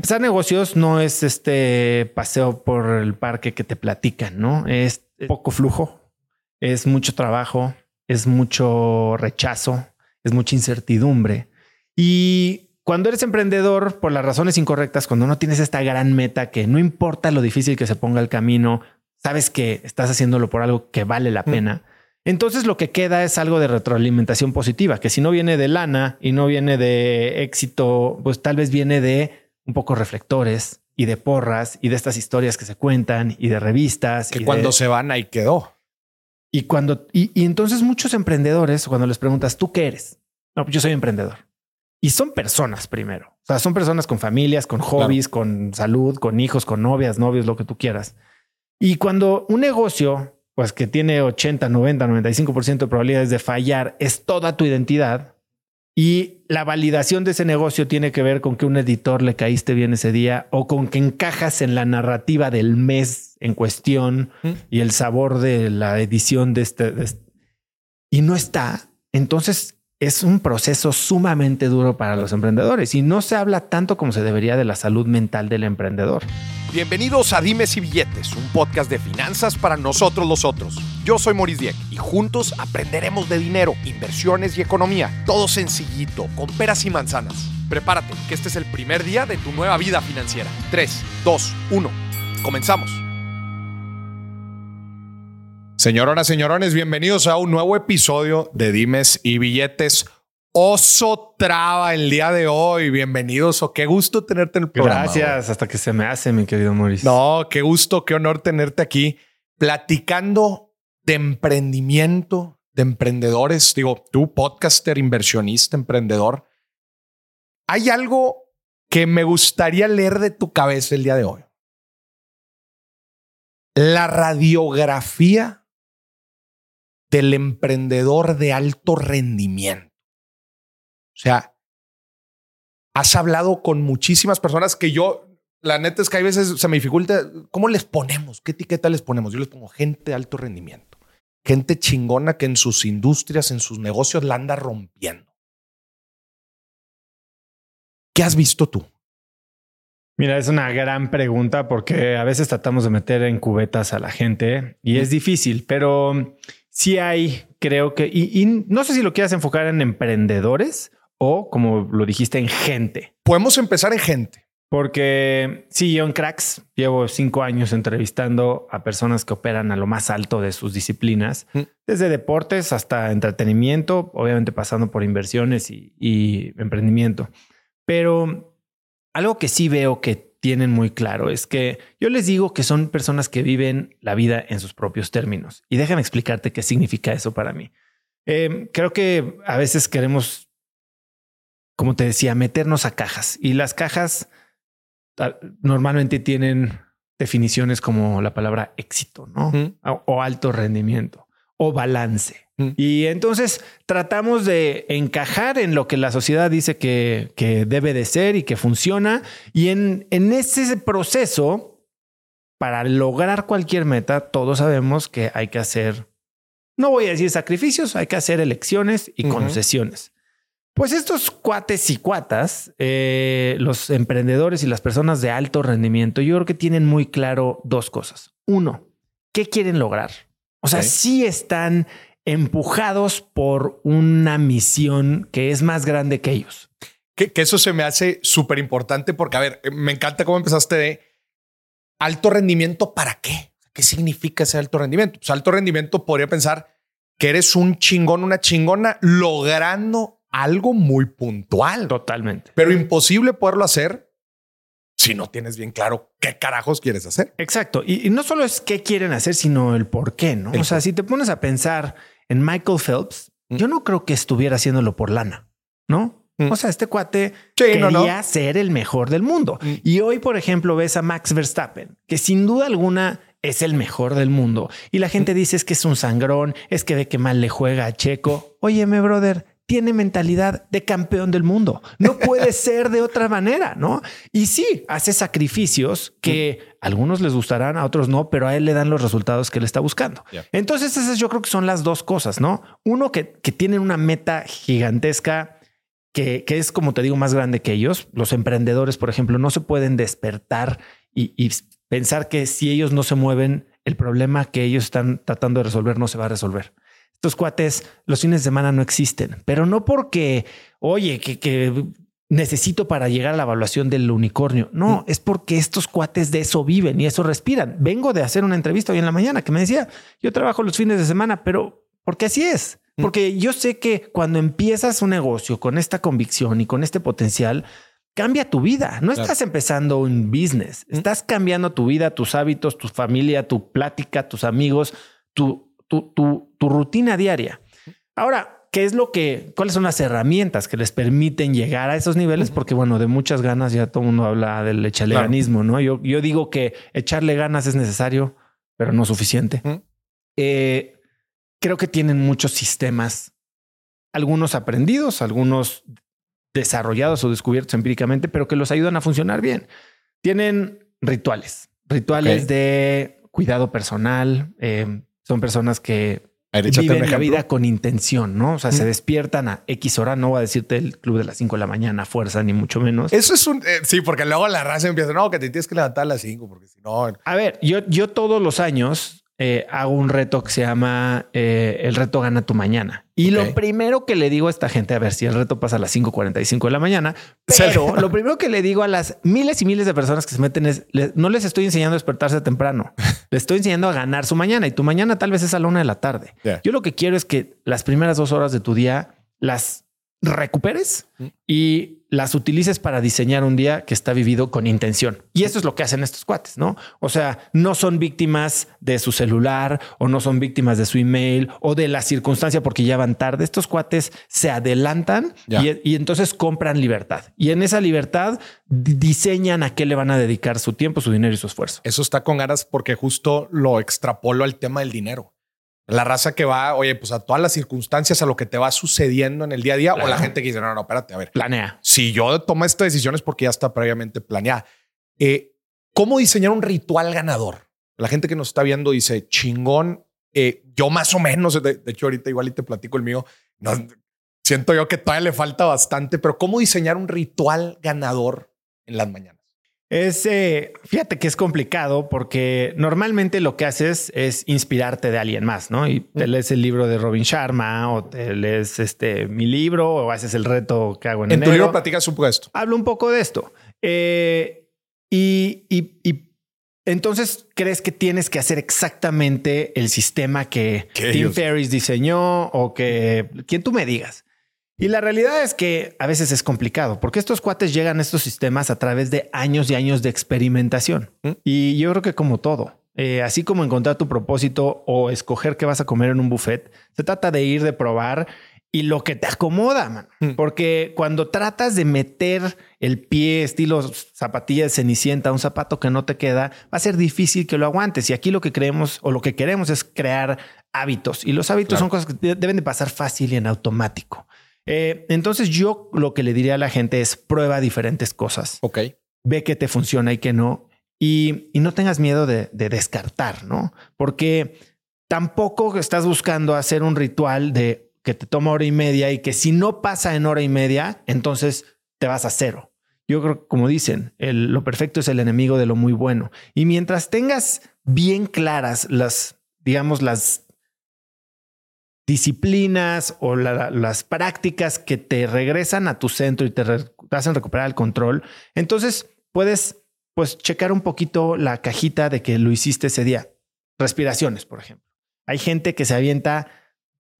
empezar negocios no es este paseo por el parque que te platican, ¿no? Es poco flujo, es mucho trabajo, es mucho rechazo, es mucha incertidumbre. Y cuando eres emprendedor, por las razones incorrectas, cuando no tienes esta gran meta que no importa lo difícil que se ponga el camino, sabes que estás haciéndolo por algo que vale la pena. Entonces lo que queda es algo de retroalimentación positiva, que si no viene de lana y no viene de éxito, pues tal vez viene de un poco reflectores y de porras y de estas historias que se cuentan y de revistas. Que cuando se van ahí quedó. Y cuando, y, entonces muchos emprendedores, cuando les preguntas, ¿tú qué eres? No, pues yo soy emprendedor. Y son personas primero. O sea, son personas con familias, con hobbies, con salud, con hijos, con novias, novios, lo que tú quieras. Y cuando un negocio, pues que tiene 80, 90, 95% de probabilidades de fallar, es toda tu identidad, y la validación de ese negocio tiene que ver con que un editor le caíste bien ese día o con que encajas en la narrativa del mes en cuestión y el sabor de la edición de este, de este. Y no está. Entonces es un proceso sumamente duro para los emprendedores y no se habla tanto como se debería de la salud mental del emprendedor. Bienvenidos a Dimes y Billetes, un podcast de finanzas para nosotros los otros. Yo soy Maurice Dieck y juntos aprenderemos de dinero, inversiones y economía. Todo sencillito, con peras y manzanas. Prepárate, que este es el primer día de tu nueva vida financiera. 3, 2, 1. Comenzamos. Señoronas, señorones, bienvenidos a un nuevo episodio de Dimes y Billetes. Oso Traba el día de hoy. Bienvenidos o qué gusto tenerte en el programa. Gracias, hasta que se me hace, mi querido Mauricio. No, qué gusto, qué honor tenerte aquí platicando de emprendimiento, de emprendedores. Digo, tú, podcaster, inversionista, emprendedor. Hay algo que me gustaría leer de tu cabeza el día de hoy. La radiografía del emprendedor de alto rendimiento. O sea, has hablado con muchísimas personas que yo, la neta es que hay veces se me dificulta, ¿cómo les ponemos? ¿Qué etiqueta les ponemos? Yo les pongo gente de alto rendimiento, gente chingona que en sus industrias, en sus negocios la anda rompiendo. ¿Qué has visto tú? Mira, es una gran pregunta porque a veces tratamos de meter en cubetas a la gente y es difícil, pero sí hay, creo que, y, y no sé si lo quieras enfocar en emprendedores o, como lo dijiste, en gente. Podemos empezar en gente. Porque sí, yo en Cracks llevo cinco años entrevistando a personas que operan a lo más alto de sus disciplinas, mm. desde deportes hasta entretenimiento, obviamente pasando por inversiones y, y, emprendimiento. Pero algo que sí veo que tienen muy claro es que yo les digo que son personas que viven la vida en sus propios términos. Y déjame explicarte qué significa eso para mí. Eh, creo que a veces queremos como te decía, meternos a cajas. Y las cajas ah, normalmente tienen definiciones como la palabra éxito, ¿no? O alto rendimiento o balance. Y entonces tratamos de encajar en lo que la sociedad dice que, que debe de ser y que funciona. Y en, en ese proceso, para lograr cualquier meta, todos sabemos que hay que hacer, no voy a decir sacrificios, hay que hacer elecciones y concesiones. Pues estos cuates y cuatas, eh, los emprendedores y las personas de alto rendimiento, yo creo que tienen muy claro dos cosas. Uno, ¿qué quieren lograr? O sea, sí están empujados por una misión que es más grande que ellos. Que, eso se me hace súper importante porque, a ver, me encanta cómo empezaste de alto rendimiento. ¿Para qué? ¿Qué significa ese alto rendimiento? Pues alto rendimiento podría pensar que eres un chingón, una chingona, logrando algo muy puntual. Totalmente. Pero imposible poderlo hacer si no tienes bien claro qué carajos quieres hacer. Exacto. Y, no solo es qué quieren hacer, sino el por qué, ¿no? o sea, si te pones a pensar en Michael Phelps, mm. yo no creo que estuviera haciéndolo por lana, ¿no? Mm. O sea, este cuate quería ser el mejor del mundo. Mm. Y hoy, por ejemplo, ves a Max Verstappen, que sin duda alguna es el mejor del mundo. Y la gente dice es que es un sangrón, es que ve que mal le juega a Checo. Óyeme, brother, tiene mentalidad de campeón del mundo. No puede ser de otra manera, ¿no? Y sí, hace sacrificios que a algunos les gustarán, a otros no, pero a él le dan los resultados que él está buscando. Entonces, esas yo creo que son las dos cosas, ¿no? Uno, que, que tienen una meta gigantesca que, que, es, como te digo, más grande que ellos. Los emprendedores, por ejemplo, no se pueden despertar y, y pensar que si ellos no se mueven, el problema que ellos están tratando de resolver no se va a resolver. Estos cuates, los fines de semana no existen, pero no porque, oye, que, que necesito para llegar a la evaluación del unicornio. No, es porque estos cuates de eso viven y eso respiran. Vengo de hacer una entrevista hoy en la mañana que me decía, yo trabajo los fines de semana, pero porque así es. Porque yo sé que cuando empiezas un negocio con esta convicción y con este potencial, cambia tu vida. No estás empezando un business, estás cambiando tu vida, tus hábitos, tu familia, tu plática, tus amigos, tu, tu, tu, tu rutina diaria. Ahora, ¿qué es lo que, cuáles son las herramientas que les permiten llegar a esos niveles? Porque bueno, de muchas ganas ya todo el mundo habla del echarle ¿no? Yo, yo digo que echarle ganas es necesario, pero no suficiente. Eh, creo que tienen muchos sistemas, algunos aprendidos, algunos desarrollados o descubiertos empíricamente, pero que los ayudan a funcionar bien. Tienen rituales, rituales de cuidado personal. Eh, son personas que viven la vida con intención, ¿no? O sea, se despiertan a X hora. No voy a decirte el club de las 5 de la mañana, fuerza, ni mucho menos. Eso es un. Eh, sí, porque luego la raza empieza, no, que te tienes que levantar a las 5, porque si no. A ver, yo, yo todos los años eh, hago un reto que se llama eh, el reto gana tu mañana. Y lo primero que le digo a esta gente, a ver si el reto pasa a las 5.45 de la mañana, pero lo primero que le digo a las miles y miles de personas que se meten es, no les estoy enseñando a despertarse temprano, les estoy enseñando a ganar su mañana y tu mañana tal vez es a la una de la tarde. Yo lo que quiero es que las primeras dos horas de tu día las recuperes mm. y las utilices para diseñar un día que está vivido con intención. Y eso es lo que hacen estos cuates, ¿no? O sea, no son víctimas de su celular o no son víctimas de su email o de la circunstancia porque ya van tarde. Estos cuates se adelantan y, entonces compran libertad. Y en esa libertad diseñan a qué le van a dedicar su tiempo, su dinero y su esfuerzo. Eso está con ganas porque justo lo extrapolo al tema del dinero. La raza que va, oye, pues a todas las circunstancias, a lo que te va sucediendo en el día a día, o la gente que dice, no, no, espérate, a ver. Planea. Si yo tomo esta decisión es porque ya está previamente planeada. Eh, ¿Cómo diseñar un ritual ganador? La gente que nos está viendo dice, chingón, eh, yo más o menos, de, hecho ahorita igual y te platico el mío, no, siento yo que todavía le falta bastante, pero ¿cómo diseñar un ritual ganador en las mañanas? Es, eh, fíjate que es complicado porque normalmente lo que haces es inspirarte de alguien más, ¿no? Y te lees el libro de Robin Sharma o te lees este, mi libro o haces el reto que hago en En tu libro platicas un poco de esto. Hablo un poco de esto. Eh, y, y, entonces crees que tienes que hacer exactamente el sistema que Tim Ferriss diseñó o que quien tú me digas. Y la realidad es que a veces es complicado porque estos cuates llegan a estos sistemas a través de años y años de experimentación. Y yo creo que como todo, eh, así como encontrar tu propósito o escoger qué vas a comer en un buffet, se trata de ir, de probar y lo que te acomoda, man. Porque cuando tratas de meter el pie estilo zapatilla de cenicienta, un zapato que no te queda, va a ser difícil que lo aguantes. Y aquí lo que creemos o lo que queremos es crear hábitos. Y los hábitos son cosas que deben de pasar fácil y en automático. Eh, entonces yo lo que le diría a la gente es prueba diferentes cosas. Ok. Ve que te funciona y que no. Y, no tengas miedo de, descartar, ¿no? Porque tampoco estás buscando hacer un ritual de que te toma hora y media y que si no pasa en hora y media, entonces te vas a cero. Yo creo, como dicen, lo perfecto es el enemigo de lo muy bueno. Y mientras tengas bien claras las, digamos, las disciplinas o las prácticas que te regresan a tu centro y te, hacen recuperar el control, entonces puedes pues checar un poquito la cajita de que lo hiciste ese día. Respiraciones, por ejemplo. Hay gente que se avienta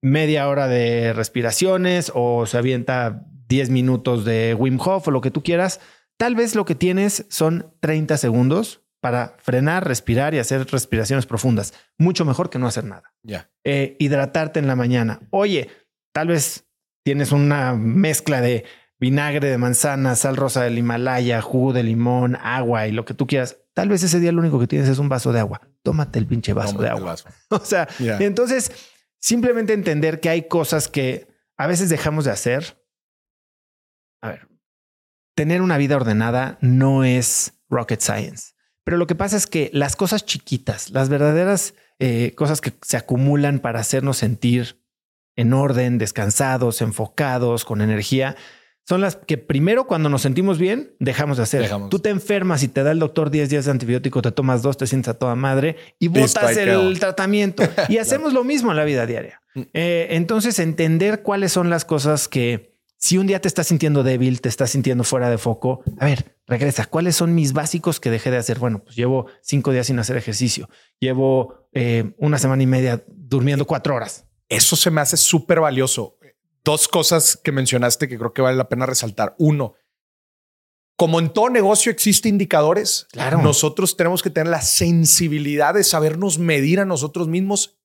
media hora de respiraciones o se avienta 10 minutos de Wim Hof o lo que tú quieras. Tal vez lo que tienes son 30 segundos para frenar, respirar y hacer respiraciones profundas. Mucho mejor que no hacer nada. Ya. Eh, hidratarte en la mañana. Oye, tal vez tienes una mezcla de vinagre de manzana, sal rosa del Himalaya, jugo de limón, agua y lo que tú quieras. Tal vez ese día lo único que tienes es un vaso de agua. Tómate el pinche vaso de agua. O sea, entonces simplemente entender que hay cosas que a veces dejamos de hacer. A ver, tener una vida ordenada no es rocket science. Pero lo que pasa es que las cosas chiquitas, las verdaderas eh, cosas que se acumulan para hacernos sentir en orden, descansados, enfocados, con energía, son las que primero cuando nos sentimos bien dejamos de hacer. Dejamos. Tú te enfermas y te da el doctor 10 días de antibiótico, te tomas dos, te sientes a toda madre y botas el tratamiento. Y hacemos lo mismo en la vida diaria. Mm. Eh, entonces, entender cuáles son las cosas que si un día te estás sintiendo débil, te estás sintiendo fuera de foco, a ver, regresa. ¿Cuáles son mis básicos que dejé de hacer? Bueno, pues llevo cinco días sin hacer ejercicio. Llevo eh, una semana y media durmiendo cuatro horas. Eso se me hace súper valioso. Dos cosas que mencionaste que creo que vale la pena resaltar. Uno, como en todo negocio existe indicadores, Claro. nosotros tenemos que tener la sensibilidad de sabernos medir a nosotros mismos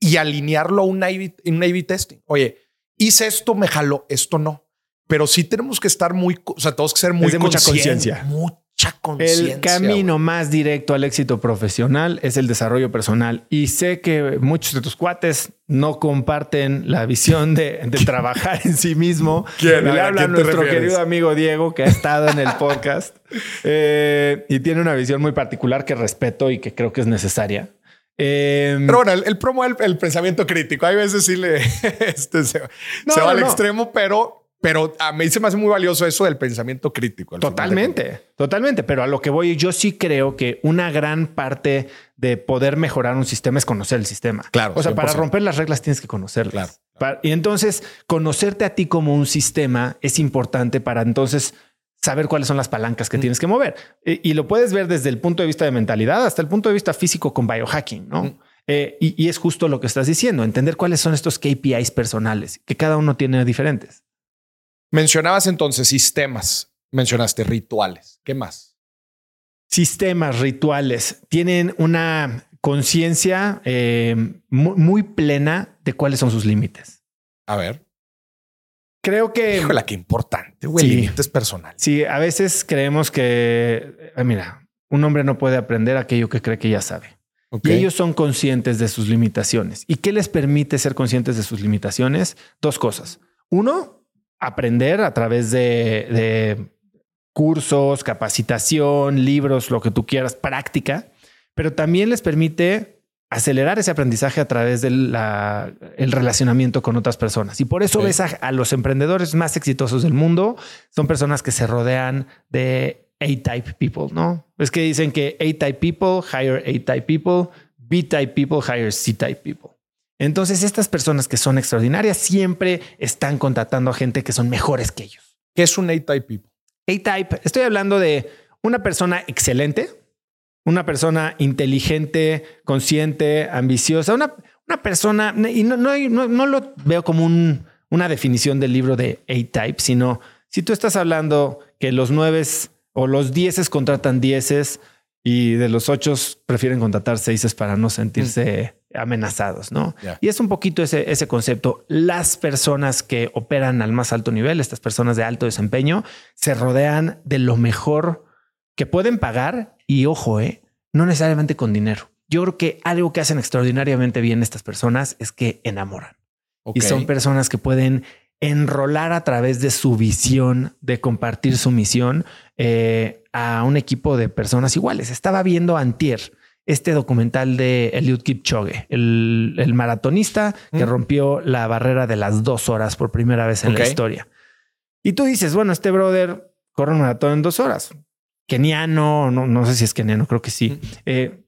y alinearlo a un A/B un A/B testing. Oye, hice esto, me jaló, esto no. Pero sí tenemos que estar muy, o sea, tenemos que ser muy de mucha conciencia. Mucha conciencia. El camino más directo al éxito profesional es el desarrollo personal. Y sé que muchos de tus cuates no comparten la visión de, de trabajar en sí mismo. ¿Quién? Le ¿A habla nuestro refieres? querido amigo Diego, que ha estado en el podcast eh, y tiene una visión muy particular que respeto y que creo que es necesaria. Eh, Pero bueno, el, el promo el, el pensamiento crítico. Hay veces sí le este, se, No, se va no, al no. extremo, pero, pero a mí se me hace muy valioso eso del pensamiento crítico. Totalmente, totalmente. Pero a lo que voy, yo sí creo que una gran parte de poder mejorar un sistema es conocer el sistema. Claro, O sea, para 100%. romper las reglas tienes que conocerlas. Claro, Y entonces, conocerte a ti como un sistema es importante para entonces saber cuáles son las palancas Mm. que tienes que mover. Y, y lo puedes ver desde el punto de vista de mentalidad hasta el punto de vista físico con biohacking, ¿no? Mm. Eh, y, y es justo lo que estás diciendo, entender cuáles son estos KPIs personales, que cada uno tiene diferentes. Mencionabas entonces sistemas, mencionaste rituales. ¿Qué más? sistemas, rituales, tienen una conciencia eh, mu- muy, plena de cuáles son sus límites. A ver. Creo que Híjole, qué importante, güey. Sí. Límites personales. sí, a veces creemos que, eh, mira, un hombre no puede aprender aquello que cree que ya sabe. Y ellos son conscientes de sus limitaciones. ¿Y qué les permite ser conscientes de sus limitaciones? Dos cosas. Uno, aprender a través de, de cursos, capacitación, libros, lo que tú quieras, práctica, pero también les permite acelerar ese aprendizaje a través del la- el relacionamiento con otras personas. Y por eso ves a, a los emprendedores más exitosos del mundo, son personas que se rodean de A-type people, ¿no? Es que dicen que A-type people hire A-type people, B-type people hire C-type people. Entonces, estas personas que son extraordinarias siempre están contratando a gente que son mejores que ellos. ¿Qué es un A-type people? A-Type, estoy hablando de una persona excelente, una persona inteligente, consciente, ambiciosa, una, una persona, y no, no, no- no lo veo como un- una definición del libro de A-Type, sino si tú estás hablando que los nueves o los dieces contratan dieces y de los ocho prefieren contratar seises para no sentirse amenazados, ¿no? Y es un poquito ese, ese concepto. Las personas que operan al más alto nivel, estas personas de alto desempeño, se rodean de lo mejor que pueden pagar y ojo, eh, no necesariamente con dinero. Yo creo que algo que hacen extraordinariamente bien estas personas es que enamoran. Y son personas que pueden enrolar a través de su visión, de compartir su misión eh, a un equipo de personas iguales. Estaba viendo antier este documental de Eliud Kipchoge, el, el maratonista que rompió la barrera de las dos horas por primera vez en la historia. Y tú dices, bueno, este brother corre un maratón en dos horas. Keniano, no, no sé si es keniano, creo que sí. Mm. Eh,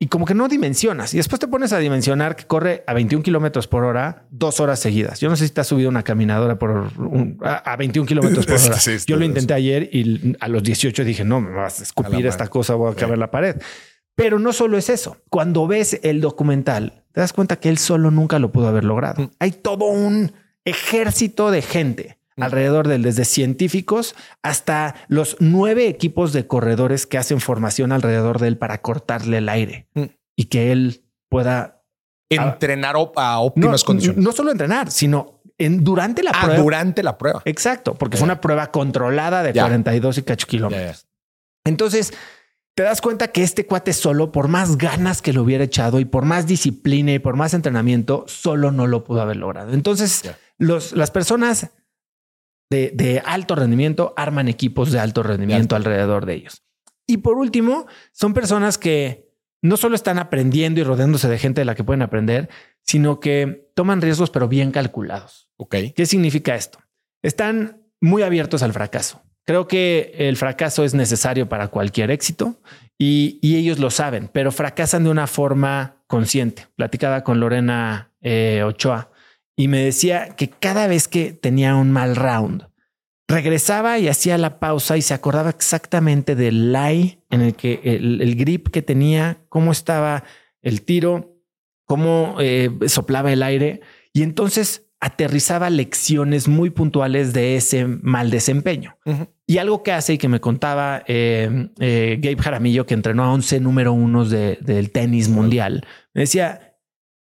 y como que no dimensionas. Y después te pones a dimensionar que corre a 21 kilómetros por hora, dos horas seguidas. Yo no sé si te has subido una caminadora por un- a, a 21 kilómetros por hora. Sí, Yo lo intenté ayer y a los 18 dije, no, me vas a escupir esta madre. cosa, voy a caber la pared. Pero no solo es eso. Cuando ves el documental, te das cuenta que él solo nunca lo pudo haber logrado. Mm. Hay todo un ejército de gente Mm. alrededor de él, desde científicos hasta los nueve equipos de corredores que hacen formación alrededor de él para cortarle el aire Mm. y que él pueda Entrenar a no, óptimas condiciones. no solo entrenar, sino en, durante la Ah, prueba. durante la prueba. Exacto, porque fue una prueba controlada de Ya. 42 y cacho kilómetros. ya. Entonces, te das cuenta que este cuate solo, por más ganas que lo hubiera echado y por más disciplina y por más entrenamiento, solo no lo pudo haber logrado. Entonces, los, las personas de, de alto rendimiento arman equipos de alto rendimiento alrededor de ellos. Y por último, son personas que no solo están aprendiendo y rodeándose de gente de la que pueden aprender, sino que toman riesgos, pero bien calculados. Ok. ¿Qué significa esto? están muy abiertos al fracaso. Creo que el fracaso es necesario para cualquier éxito y, ellos lo saben, pero fracasan de una forma consciente. Platicaba con Lorena eh, Ochoa y me decía que cada vez que tenía un mal round, regresaba y hacía la pausa y se acordaba exactamente del lie en el que el, grip que tenía, cómo estaba el tiro, cómo eh, soplaba el aire y entonces aterrizaba lecciones muy puntuales de ese mal desempeño. Y algo que hace y que me contaba eh, eh, Gabe Jaramillo, que entrenó a 11 número unos del tenis mundial, me decía,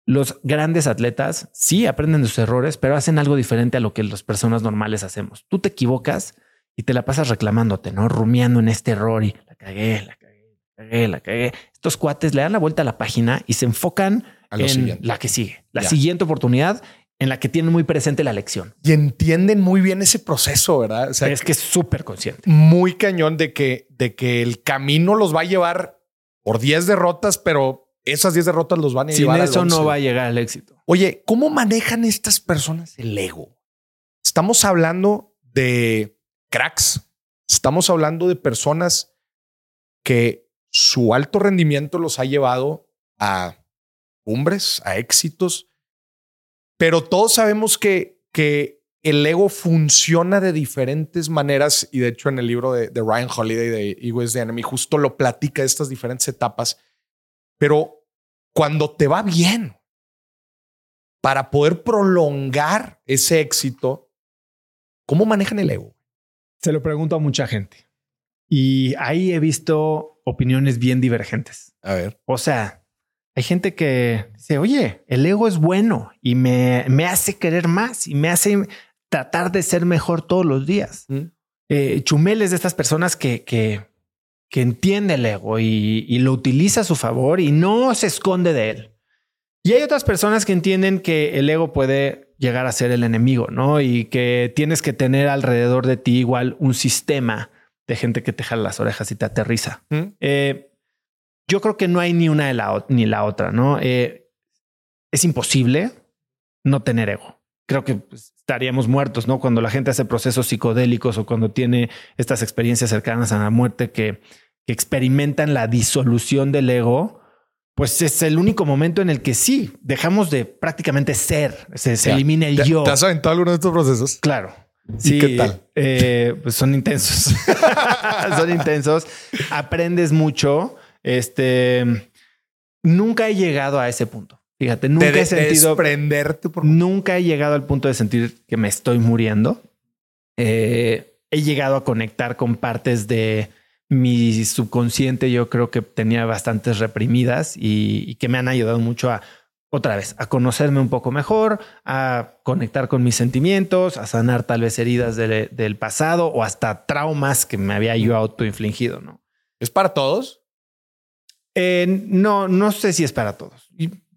los grandes atletas sí aprenden de sus errores, pero hacen algo diferente a lo que las personas normales hacemos. Tú te equivocas y te la pasas reclamándote, ¿no? Rumiando en este error y la cagué, la cagué, la cagué, la cagué. Estos cuates le dan la vuelta a la página y se enfocan en la que sigue, la siguiente oportunidad en la que tienen muy presente la lección. Y entienden muy bien ese proceso, ¿verdad? O sea, es que es súper consciente. Muy cañón de que, de que el camino los va a llevar por 10 derrotas, pero esas 10 derrotas los van a Sin llevar eso no va a llegar al éxito. Oye, ¿cómo manejan estas personas el ego? Estamos hablando de cracks. Estamos hablando de personas que su alto rendimiento los ha llevado a cumbres, a éxitos, pero todos sabemos que, que el ego funciona de diferentes maneras y de hecho en el libro de, Ryan Holiday de Ego is the Enemy justo lo platica estas diferentes etapas. Pero cuando te va bien, para poder prolongar ese éxito, ¿cómo manejan el ego? Se lo pregunto a mucha gente y ahí he visto opiniones bien divergentes. A ver. O sea, hay gente que dice, oye, el ego es bueno y me, me hace querer más y me hace tratar de ser mejor todos los días. Mm. Eh, Chumel es de estas personas que, que, que entiende el ego y, y, lo utiliza a su favor y no se esconde de él. Y hay otras personas que entienden que el ego puede llegar a ser el enemigo, ¿no? Y que tienes que tener alrededor de ti igual un sistema de gente que te jala las orejas y te aterriza. Mm. Eh, yo creo que no hay ni una de la, ni la otra, ¿no? Eh, es imposible no tener ego. Creo que pues, estaríamos muertos, ¿no? Cuando la gente hace procesos psicodélicos o cuando tiene estas experiencias cercanas a la muerte que, experimentan la disolución del ego, pues es el único momento en el que sí, dejamos de prácticamente ser, se, elimina el yo. ¿Te has aventado alguno de estos procesos? Claro. Sí, qué tal? Eh, pues son intensos. son intensos. Aprendes mucho. Este, nunca he llegado a ese punto. Fíjate, nunca he sentido prenderte por... Nunca he llegado al punto de sentir que me estoy muriendo. Eh, he llegado a conectar con partes de mi subconsciente. Yo creo que tenía bastantes reprimidas y, que me han ayudado mucho a otra vez a conocerme un poco mejor, a conectar con mis sentimientos, a sanar tal vez heridas del pasado o hasta traumas que me había yo autoinfligido. No es para todos. Eh, no, no sé si es para todos.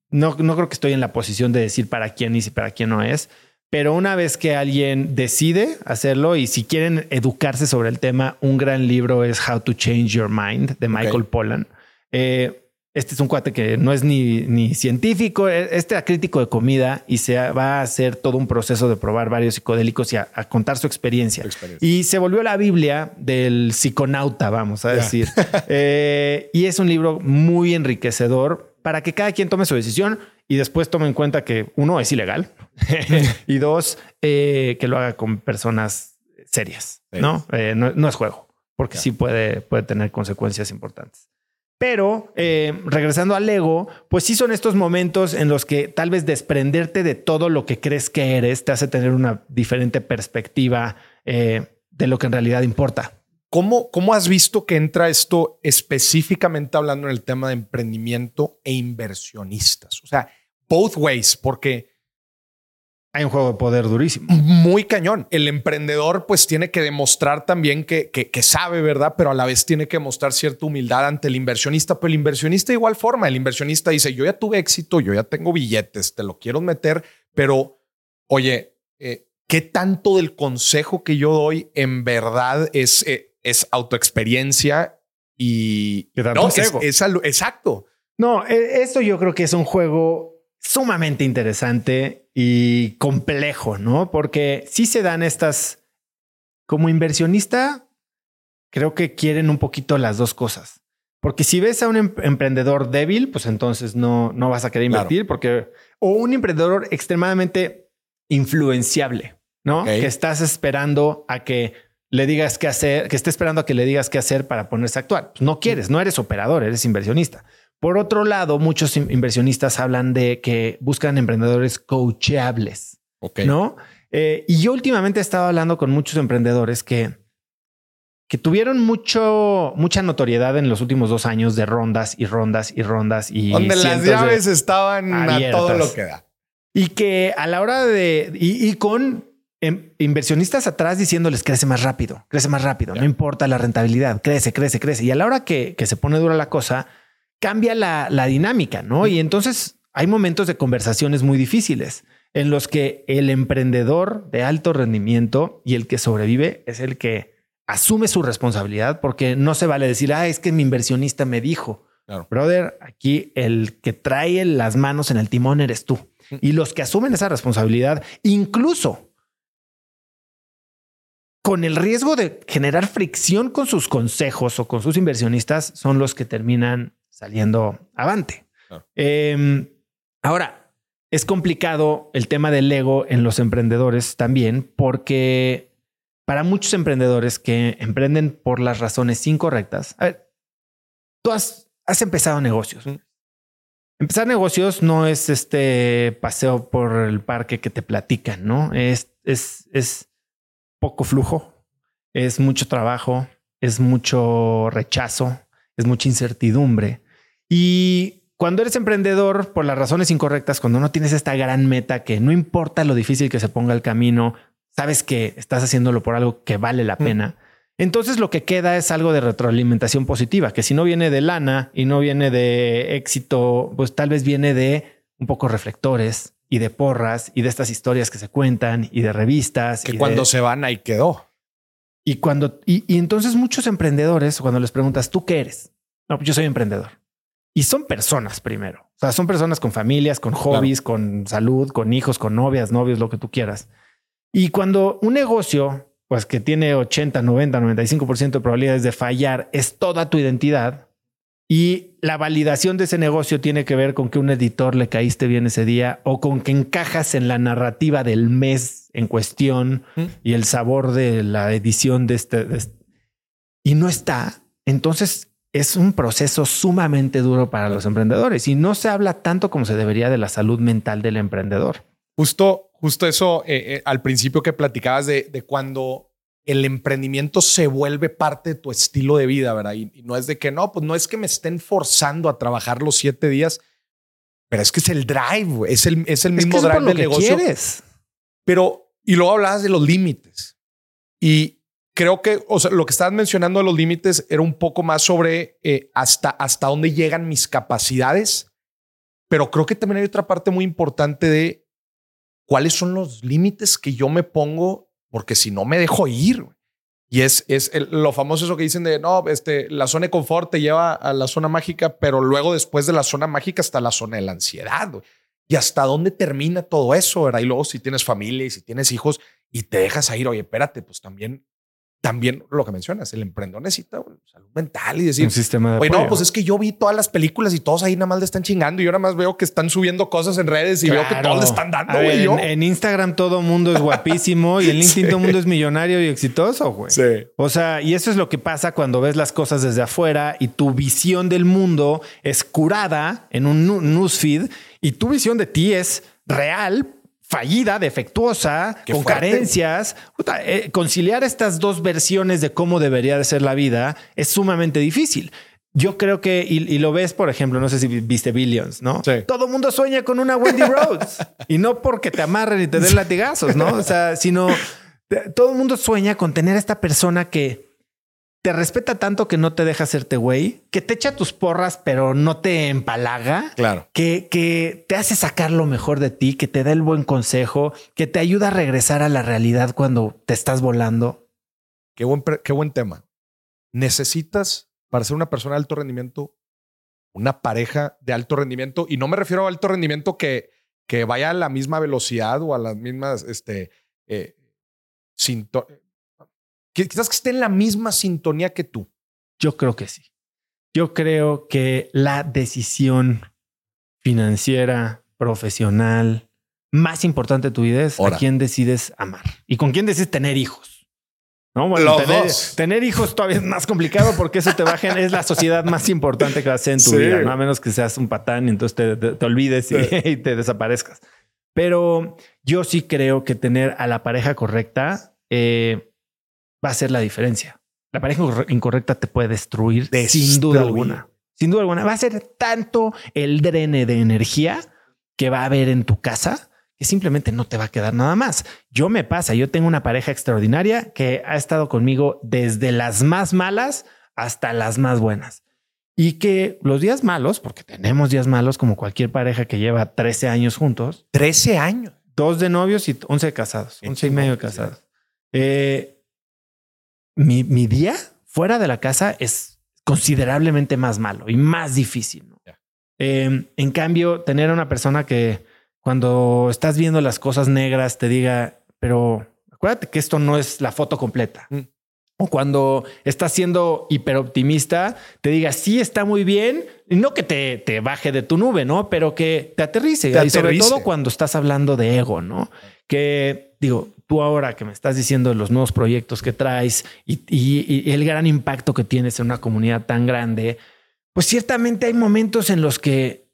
No, no creo que estoy en la posición de decir para quién y si para quién no es. Pero una vez que alguien decide hacerlo y si quieren educarse sobre el tema, un gran libro es How to Change Your Mind de Michael Pollan. Eh, este es un cuate que no es ni, ni científico, e, este es crítico de comida y se va a hacer todo un proceso de probar varios psicodélicos y a, contar su experiencia. Y se volvió la Biblia del psiconauta, vamos a decir. Eh, y es un libro muy enriquecedor para que cada quien tome su decisión y después tome en cuenta que uno es ilegal y dos, eh, que lo haga con personas serias, ¿no? Eh, ¿no? es juego, porque sí puede, puede tener consecuencias importantes. Pero eh, regresando al ego, pues sí son estos momentos en los que tal vez desprenderte de todo lo que crees que eres te hace tener una diferente perspectiva eh, de lo que en realidad importa. ¿Cómo, ¿Cómo has visto que entra esto específicamente hablando en el tema de emprendimiento e inversionistas? O sea, both ways, porque hay un juego de poder durísimo. Muy cañón. El emprendedor pues tiene que demostrar también que, que, sabe, ¿verdad? Pero a la vez tiene que mostrar cierta humildad ante el inversionista. Pero el inversionista de igual forma, el inversionista dice, yo ya tuve éxito, yo ya tengo billetes, te lo quiero meter, pero oye, eh, ¿qué tanto del consejo que yo doy en verdad es, eh, es autoexperiencia y... no, es, es, exacto. No, e, eso yo creo que es un juego sumamente interesante y complejo, ¿no? Porque sí se dan estas, como inversionista, creo que quieren un poquito las dos cosas. Porque si ves a un em- emprendedor débil, pues entonces no, no vas a querer Claro. invertir porque o un emprendedor extremadamente influenciable, ¿no? Que estás esperando a que le digas qué hacer, que esté esperando a que le digas qué hacer para ponerse a actuar. Pues no quieres, no eres operador, eres inversionista. Por otro lado, muchos in- inversionistas hablan de que buscan emprendedores coachables, Ok. ¿no? Eh, y yo últimamente he estado hablando con muchos emprendedores que, que tuvieron mucho, mucha notoriedad en los últimos dos años de rondas y rondas y rondas y Donde las llaves estaban a todo lo que da. y que a la hora de y, y con em, inversionistas atrás diciéndoles crece más rápido, crece más rápido, no importa la rentabilidad, crece, crece, crece. Y a la hora que, que se pone dura la cosa, cambia la, la dinámica, ¿no? Y entonces hay momentos de conversaciones muy difíciles en los que el emprendedor de alto rendimiento y el que sobrevive es el que asume su responsabilidad porque no se vale decir, ah, es que mi inversionista me dijo. Claro. Brother, aquí el que trae las manos en el timón eres tú. Y los que asumen esa responsabilidad, incluso con el riesgo de generar fricción con sus consejos o con sus inversionistas, son los que terminan saliendo avante. Claro. Eh, ahora, es complicado el tema del ego en los emprendedores también, porque para muchos emprendedores que emprenden por las razones incorrectas, a ver, tú has, has empezado negocios. Empezar negocios no es este paseo por el parque que te platican, ¿no? Es, es, es poco flujo, es mucho trabajo, es mucho rechazo, es mucha incertidumbre. Y cuando eres emprendedor por las razones incorrectas, cuando no tienes esta gran meta que no importa lo difícil que se ponga el camino, sabes que estás haciéndolo por algo que vale la Mm. pena. Entonces lo que queda es algo de retroalimentación positiva, que si no viene de lana y no viene de éxito, pues tal vez viene de un poco reflectores y de porras y de estas historias que se cuentan y de revistas. Que y cuando de- se van ahí quedó. y cuando, y, y entonces muchos emprendedores, cuando les preguntas, ¿tú qué eres? No, pues yo soy emprendedor. Y son personas primero. O sea, son personas con familias, con hobbies, con salud, con hijos, con novias, novios, lo que tú quieras. Y cuando un negocio, pues que tiene 80, 90, 95% de probabilidades de fallar, es toda tu identidad. Y la validación de ese negocio tiene que ver con que un editor le caíste bien ese día o con que encajas en la narrativa del mes en cuestión Mm. y el sabor de la edición de este, de este- y no está. Entonces es un proceso sumamente duro para los emprendedores y no se habla tanto como se debería de la salud mental del emprendedor. Justo, justo eso eh, eh, al principio que platicabas de, de cuando el emprendimiento se vuelve parte de tu estilo de vida, ¿verdad? Y, y no es de que no, pues no es que me estén forzando a trabajar los siete días, pero es que es el drive, es el, es el Es que mismo por drive lo del que negocio. quieres. Pero, y luego hablabas de los límites. Y creo que, lo que estabas mencionando de los límites era un poco más sobre eh, hasta, hasta dónde llegan mis capacidades. Pero creo que también hay otra parte muy importante de cuáles son los límites que yo me pongo, porque si no me dejo ir. Y es, es lo famoso eso que dicen de no, este, la zona de confort te lleva a la zona mágica, pero luego después de la zona mágica está la zona de la ansiedad. Y hasta dónde termina todo eso, ¿verdad? Y luego si tienes familia y si tienes hijos y te dejas ir, oye, espérate, pues también, también lo que mencionas, el emprendedor necesita salud mental y decir, un sistema de Oye, no, apoyo. pues es que yo vi todas las películas y todos ahí nada más le están chingando y yo nada más veo que están subiendo cosas en redes y veo que todos le están dando, güey. en, en Instagram todo mundo es guapísimo y en LinkedIn Sí. todo mundo es millonario y exitoso, güey. Sí. O sea, y eso es lo que pasa cuando ves las cosas desde afuera y tu visión del mundo es curada en un newsfeed y tu visión de ti es real, fallida, defectuosa, Qué con fuerte. carencias. Puta, eh, conciliar estas dos versiones de cómo debería de ser la vida es sumamente difícil. Yo creo que, y, y lo ves, por ejemplo, no sé si viste Billions, ¿no? Sí. Todo mundo sueña con una Wendy Rhodes y no porque te amarren y te den latigazos, ¿no? O sea, sino todo el mundo sueña con tener a esta persona que te respeta tanto que no te deja hacerte güey, que te echa tus porras, pero no te empalaga. Claro. Que, que te hace sacar lo mejor de ti, que te da el buen consejo, que te ayuda a regresar a la realidad cuando te estás volando. Qué buen, qué buen tema. Necesitas, para ser una persona de alto rendimiento, una pareja de alto rendimiento. Y no me refiero a alto rendimiento que, que vaya a la misma velocidad o a las mismas, este, eh, quizás que esté en la misma sintonía que tú. Yo creo que sí. Yo creo que la decisión financiera, profesional, más importante de tu vida es a quién decides amar y con quién decides tener hijos. No, bueno, tener, hijos todavía es más complicado porque eso te baja, es la sociedad más importante que va a ser en tu vida, ¿no? a menos que seas un patán y entonces te, olvides y, te desaparezcas. Pero yo sí creo que tener a la pareja correcta eh, va a ser la diferencia. La pareja incorrecta te puede destruir, sin duda alguna. Sin duda alguna. Va a ser tanto el drene de energía que va a haber en tu casa que simplemente no te va a quedar nada más. Yo me pasa, yo tengo una pareja extraordinaria que ha estado conmigo desde las más malas hasta las más buenas. Y que los días malos, porque tenemos días malos como cualquier pareja que lleva 13 años juntos. 13 años. Dos de novios y 11 de casados, 11 y medio de casados. Eh, mi, mi, día fuera de la casa es considerablemente más malo y más difícil. Eh, en cambio, tener a una persona que cuando estás viendo las cosas negras te diga, pero acuérdate que esto no es la foto completa. Mm. O cuando estás siendo hiperoptimista, te diga, sí, está muy bien, y no que te, te, baje de tu nube, ¿no? Pero que te aterrice. y sobre todo cuando estás hablando de ego, ¿no? Que digo, tú ahora que me estás diciendo los nuevos proyectos que traes y, el gran impacto que tienes en una comunidad tan grande, pues ciertamente hay momentos en los que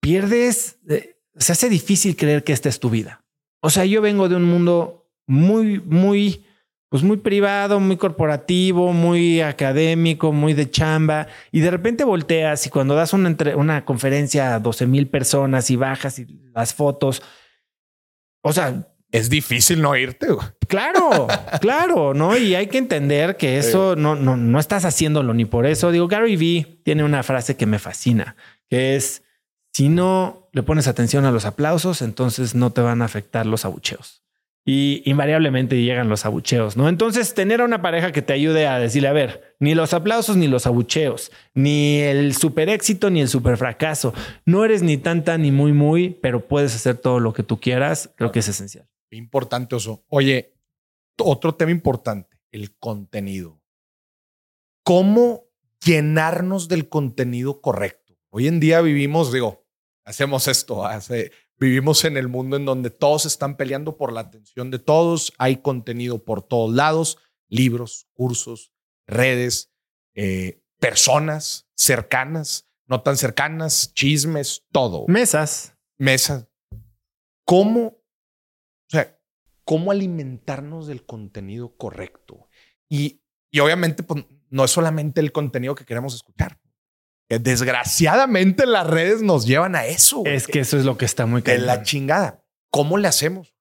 pierdes eh, se hace difícil creer que esta es tu vida. O sea, yo vengo de un mundo muy, muy, pues muy privado, muy corporativo, muy académico, muy de chamba, y de repente volteas y cuando das una, una conferencia a 12 mil personas y bajas y las fotos, o sea... Es difícil no irte. Claro, claro, ¿no? Y hay que entender que eso no, no, no estás haciéndolo ni por eso. Digo, Gary Vee tiene una frase que me fascina, que es, si no le pones atención a los aplausos, entonces no te van a afectar los abucheos. Y invariablemente llegan los abucheos, ¿no? Entonces, tener a una pareja que te ayude a decirle, a ver, ni los aplausos ni los abucheos, ni el super éxito ni el super fracaso. No eres ni tanta ni muy, muy, pero puedes hacer todo lo que tú quieras. Creo que es esencial. Importante eso. Oye, otro tema importante, el contenido. ¿Cómo llenarnos del contenido correcto? Hoy en día vivimos, digo, hacemos esto. Hace, vivimos en el mundo en donde todos están peleando por la atención de todos, hay contenido por todos lados, libros, cursos, redes, eh, personas cercanas, no tan cercanas, chismes, todo. Mesas. Mesas. ¿Cómo, o sea, cómo alimentarnos del contenido correcto? Y, y obviamente pues, no es solamente el contenido que queremos escuchar desgraciadamente las redes nos llevan a eso. Es que eso es lo que está muy De la chingada. ¿Cómo le hacemos?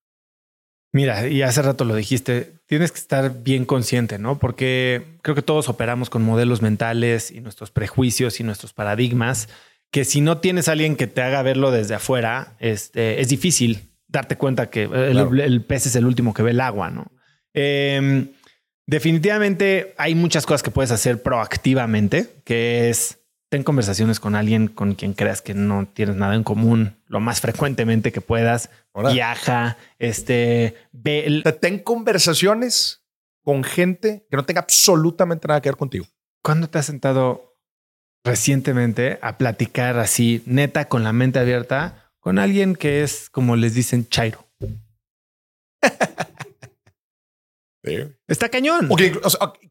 Mira, y hace rato lo dijiste, tienes que estar bien consciente, ¿no? Porque creo que todos operamos con modelos mentales y nuestros prejuicios y nuestros paradigmas, que si no tienes a alguien que te haga verlo desde afuera, este, es difícil darte cuenta que el, pez es el último que ve el agua, ¿no? Em, definitivamente hay muchas cosas que puedes hacer proactivamente, que es ten conversaciones con alguien con quien creas que no tienes nada en común lo más frecuentemente que puedas. Viaja, este, ve. Ten conversaciones con gente que no tenga absolutamente nada que ver contigo. ¿Cuándo te has sentado recientemente a platicar así, neta, con la mente abierta, con alguien que es, como les dicen, chairo? Está cañón. O que,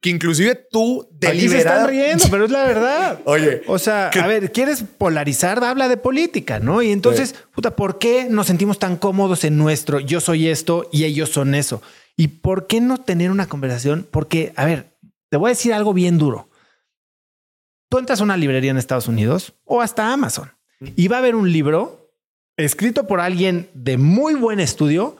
inclusive tú deliberadamente... se riendo, pero es la verdad. Oye. O sea, a ver, ¿quieres polarizar? Habla de política, ¿no? Y entonces, puta, ¿por qué nos sentimos tan cómodos en nuestro yo soy esto y ellos son eso? ¿Y por qué no tener una conversación? Porque, a ver, te voy a decir algo bien duro. Tú entras a una librería en Estados Unidos o hasta Amazon y va a haber un libro escrito por alguien de muy buen estudio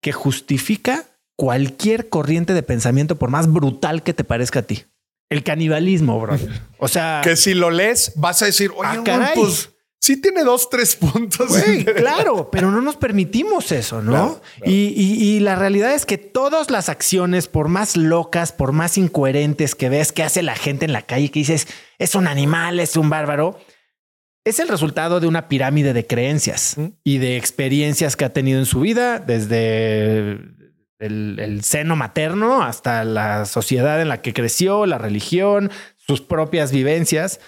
que justifica cualquier corriente de pensamiento, por más brutal que te parezca a ti. El canibalismo, bro. O sea. Que si lo lees, vas a decir, oye, ah, pues sí tiene dos, tres puntos. claro, pero no nos permitimos eso, ¿no? Y, la realidad es que todas las acciones, por más locas, por más incoherentes que ves que hace la gente en la calle, que dices, es un animal, es un bárbaro, es el resultado de una pirámide de creencias y de experiencias que ha tenido en su vida, desde el, seno materno hasta la sociedad en la que creció, la religión, sus propias vivencias.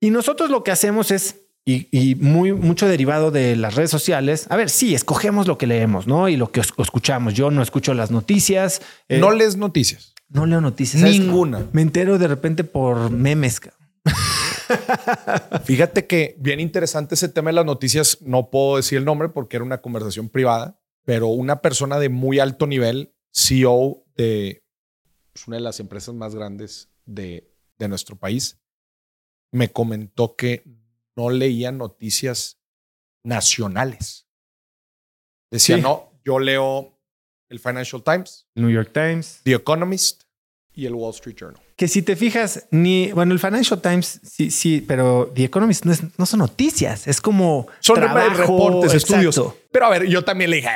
Y nosotros lo que hacemos es y, muy mucho derivado de las redes sociales. A ver, sí, escogemos lo que leemos, ¿no? Y lo que escuchamos. Yo no escucho las noticias. Eh, no lees noticias. No leo noticias. Ninguna. Me entero de repente por memes. Fíjate que bien interesante ese tema de las noticias. No puedo decir el nombre porque era una conversación privada, pero una persona de muy alto nivel, CEO de pues, una de las empresas más grandes de, de nuestro país, me comentó que no leía noticias nacionales. Decía, no, yo leo el Financial Times, New York Times, The Economist y el Wall Street Journal. Que si te fijas, ni, bueno, el Financial Times, sí, sí, pero The Economist no, no son noticias, es como son reportes, estudios. Pero a ver, yo también le dije,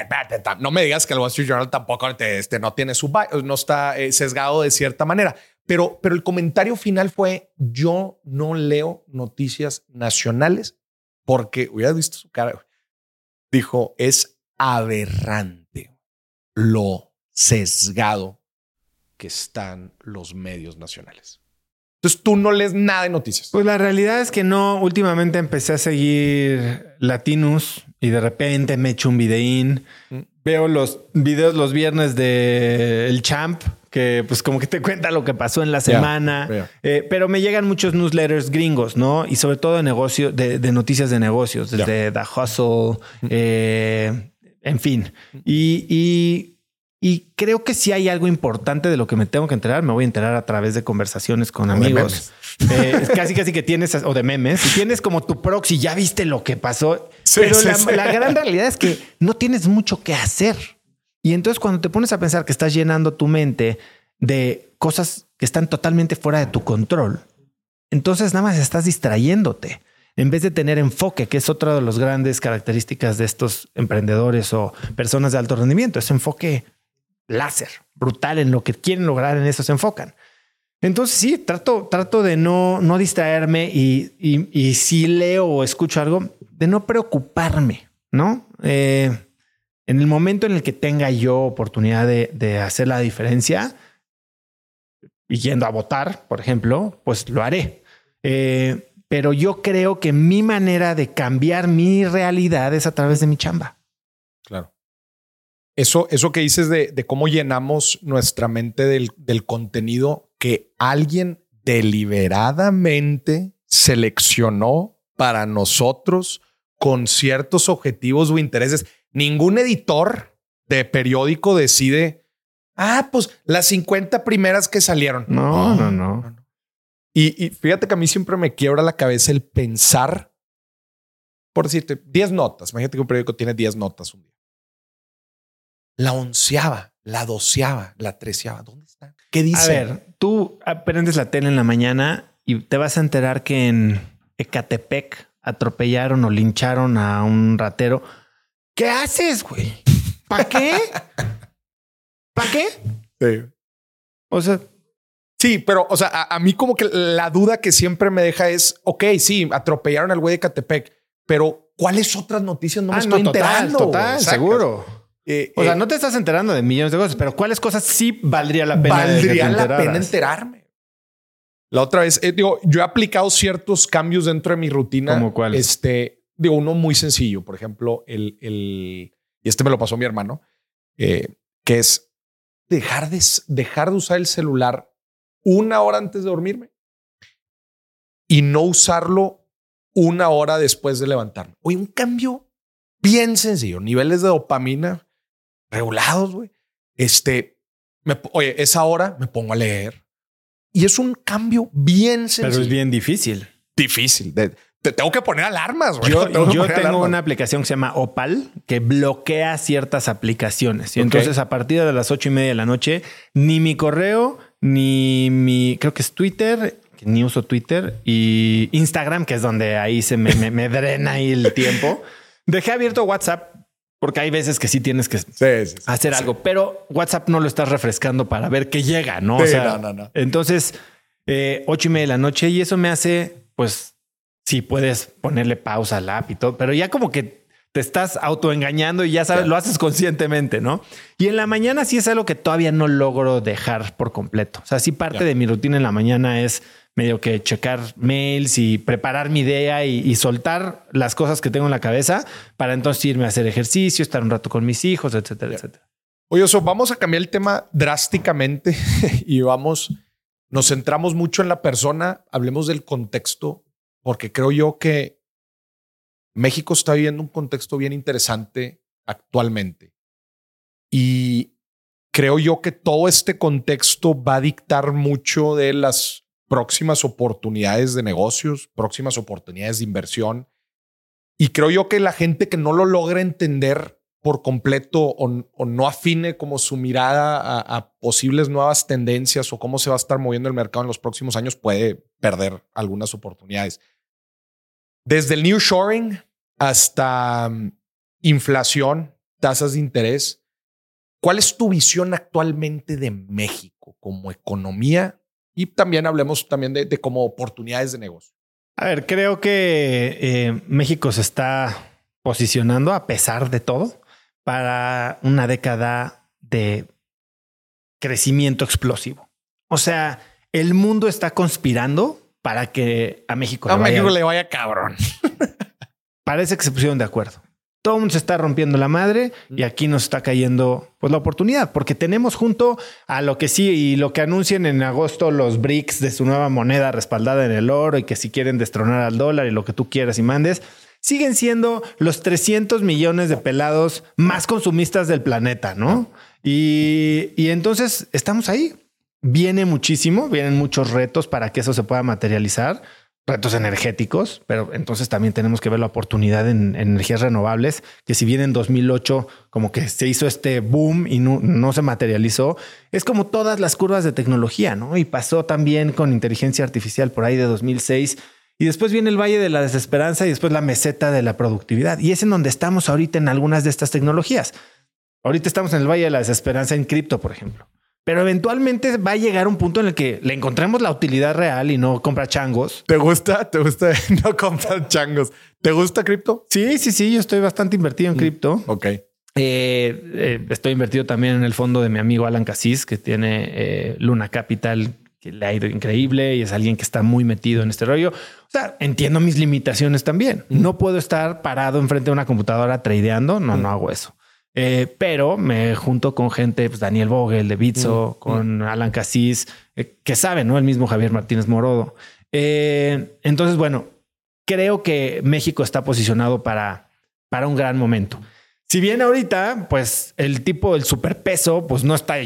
no me digas que el Wall Street Journal tampoco este, no tiene su, no está eh, sesgado de cierta manera. Pero, pero el comentario final fue, yo no leo noticias nacionales porque, hubieras visto su cara, dijo, es aberrante lo sesgado que están los medios nacionales. Entonces tú no lees nada de noticias. Pues la realidad es que no. Últimamente empecé a seguir Latinus y de repente me echo un videín. Mm. Veo los videos los viernes de El Champ que pues como que te cuenta lo que pasó en la semana. Eh, pero me llegan muchos newsletters gringos, ¿no? Y sobre todo de negocio, de, noticias de negocios, desde The Hustle, eh, en fin. Y, y, creo que si hay algo importante de lo que me tengo que enterar, me voy a enterar a través de conversaciones con amigos. Eh, casi, casi que tienes, o de memes, y tienes como tu proxy, ya viste lo que pasó. pero la gran realidad es que no tienes mucho que hacer. Y entonces cuando te pones a pensar que estás llenando tu mente de cosas que están totalmente fuera de tu control, entonces nada más estás distrayéndote. En vez de tener enfoque, que es otra de las grandes características de estos emprendedores o personas de alto rendimiento, es enfoque láser, brutal en lo que quieren lograr, en eso se enfocan. Entonces sí, trato, trato de no, no distraerme y, y, si leo o escucho algo, de no preocuparme, ¿no? Eh, en el momento en el que tenga yo oportunidad de, hacer la diferencia, y yendo a votar, por ejemplo, pues lo haré. Eh, pero yo creo que mi manera de cambiar mi realidad es a través de mi chamba. Eso, eso que dices de, cómo llenamos nuestra mente del, del contenido que alguien deliberadamente seleccionó para nosotros con ciertos objetivos o intereses ningún editor de periódico decide, ah, pues las 50 primeras que salieron. No, no, no. Y, fíjate que a mí siempre me quiebra la cabeza el pensar, por decirte, 10 notas. Imagínate que un periódico tiene 10 notas un día. La onceava, la doceava, la treceava. ¿Dónde está? ¿Qué dice? A ver, tú aprendes la tele en la mañana y te vas a enterar que en Ecatepec atropellaron o lincharon a un ratero ¿Qué haces, güey? ¿Para qué? ¿Para qué? Sí. O sea, sí, pero, o sea, a, mí como que la duda que siempre me deja es, ok, sí, atropellaron al güey de Catepec, pero ¿cuáles otras noticias no me ah, estoy enterando? Total, seguro. Eh, o sea, eh, no te estás enterando de millones de cosas, pero ¿cuáles cosas sí valdría la pena? Valdría la pena enterarme. La otra vez, eh, digo, yo he aplicado ciertos cambios dentro de mi rutina. ¿Cómo cuál? Este, digo, uno muy sencillo, por ejemplo, el, el y este me lo pasó mi hermano, que es dejar de, dejar de usar el celular una hora antes de dormirme y no usarlo una hora después de levantarme. Oye, un cambio bien sencillo, niveles de dopamina regulados, güey. Este, me, oye, esa hora me pongo a leer y es un cambio bien sencillo. Pero es bien difícil. Difícil. De, te tengo que poner alarmas. Yo, tengo, una aplicación que se llama Opal que bloquea ciertas aplicaciones. Y entonces a partir de las ocho y media de la noche, ni mi correo, ni mi, creo que es Twitter, ni uso Twitter, y Instagram, que es donde ahí se me, me, drena ahí el tiempo. Dejé abierto WhatsApp porque hay veces que sí tienes que hacer algo, pero WhatsApp no lo estás refrescando para ver qué llega, ¿no? o sea, no, no, no. Entonces, eh, ocho y media de la noche y eso me hace, pues, sí puedes ponerle pausa al app y todo, pero ya como que te estás autoengañando y ya sabes, lo haces conscientemente, ¿no? Y en la mañana sí es algo que todavía no logro dejar por completo. O sea, sí parte de mi rutina en la mañana es medio que checar mails y preparar mi idea y, soltar las cosas que tengo en la cabeza para entonces irme a hacer ejercicio, estar un rato con mis hijos, etcétera, etcétera. Oye, eso vamos a cambiar el tema drásticamente y vamos, nos centramos mucho en la persona, hablemos del contexto, porque creo yo que México está viviendo un contexto bien interesante actualmente. Y creo yo que todo este contexto va a dictar mucho de las próximas oportunidades de negocios, próximas oportunidades de inversión. Y creo yo que la gente que no lo logra entender por completo o, no afine como su mirada a, posibles nuevas tendencias o cómo se va a estar moviendo el mercado en los próximos años puede perder algunas oportunidades. Desde el new shoring hasta mm, inflación, tasas de interés, ¿cuál es tu visión actualmente de México como economía y también hablemos también de, como oportunidades de negocio. A ver, creo que eh, México se está posicionando a pesar de todo para una década de crecimiento explosivo. O sea, el mundo está conspirando para que a México, a México le vaya cabrón. Parece que se pusieron de acuerdo todo el mundo se está rompiendo la madre y aquí nos está cayendo pues la oportunidad, porque tenemos junto a lo que sí y lo que anuncian en agosto los BRICS de su nueva moneda respaldada en el oro y que si quieren destronar al dólar y lo que tú quieras y mandes, siguen siendo los 300 millones de pelados más consumistas del planeta, ¿no? Y, y entonces estamos ahí. Viene muchísimo, vienen muchos retos para que eso se pueda materializar retos energéticos, pero entonces también tenemos que ver la oportunidad en, energías renovables, que si bien en 2008 como que se hizo este boom y no, no, se materializó, es como todas las curvas de tecnología, ¿no? Y pasó también con inteligencia artificial por ahí de 2006. Y después viene el Valle de la Desesperanza y después la meseta de la productividad. Y es en donde estamos ahorita en algunas de estas tecnologías. Ahorita estamos en el Valle de la Desesperanza en cripto, por ejemplo. Pero eventualmente va a llegar un punto en el que le encontremos la utilidad real y no compra changos. ¿Te gusta? ¿Te gusta no comprar changos? ¿Te gusta cripto? Sí, sí, sí. Yo estoy bastante invertido en mm, cripto. Ok. Eh, eh, estoy invertido también en el fondo de mi amigo Alan Cassis, que tiene eh, Luna Capital, que le ha ido increíble y es alguien que está muy metido en este rollo. O sea, entiendo mis limitaciones también. Mm. No puedo estar parado enfrente de una computadora tradeando. No, mm. no hago eso. Eh, pero me junto con gente, pues Daniel Vogel de Bitso, mm, con mm. Alan Casís, eh, que sabe, ¿no? El mismo Javier Martínez Morodo. Eh, entonces, bueno, creo que México está posicionado para, para un gran momento. Si bien ahorita, pues el tipo del superpeso, pues no está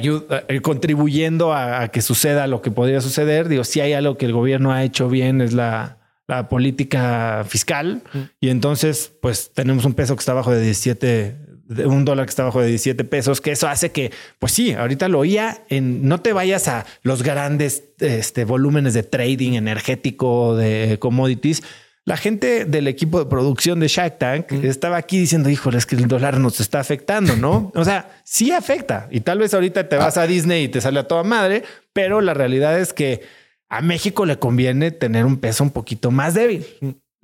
contribuyendo a, que suceda lo que podría suceder. Digo, si hay algo que el gobierno ha hecho bien es la, la política fiscal. Mm. Y entonces, pues tenemos un peso que está abajo de 17 de un dólar que está bajo de 17 pesos, que eso hace que, pues sí, ahorita lo oía en no te vayas a los grandes este, volúmenes de trading energético de commodities. La gente del equipo de producción de Shark Tank estaba aquí diciendo, híjole, es que el dólar nos está afectando, ¿no? O sea, sí afecta. Y tal vez ahorita te vas a Disney y te sale a toda madre, pero la realidad es que a México le conviene tener un peso un poquito más débil.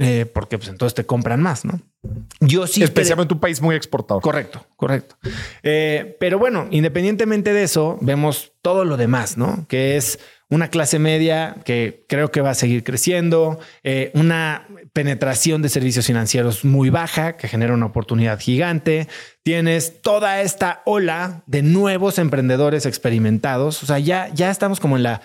Eh, porque pues entonces te compran más, ¿no? Yo sí. Especialmente un país muy exportador. Correcto, correcto. Eh, pero bueno, independientemente de eso, vemos todo lo demás, ¿no? Que es una clase media que creo que va a seguir creciendo, eh, una penetración de servicios financieros muy baja que genera una oportunidad gigante. Tienes toda esta ola de nuevos emprendedores experimentados. O sea, ya, ya estamos como en la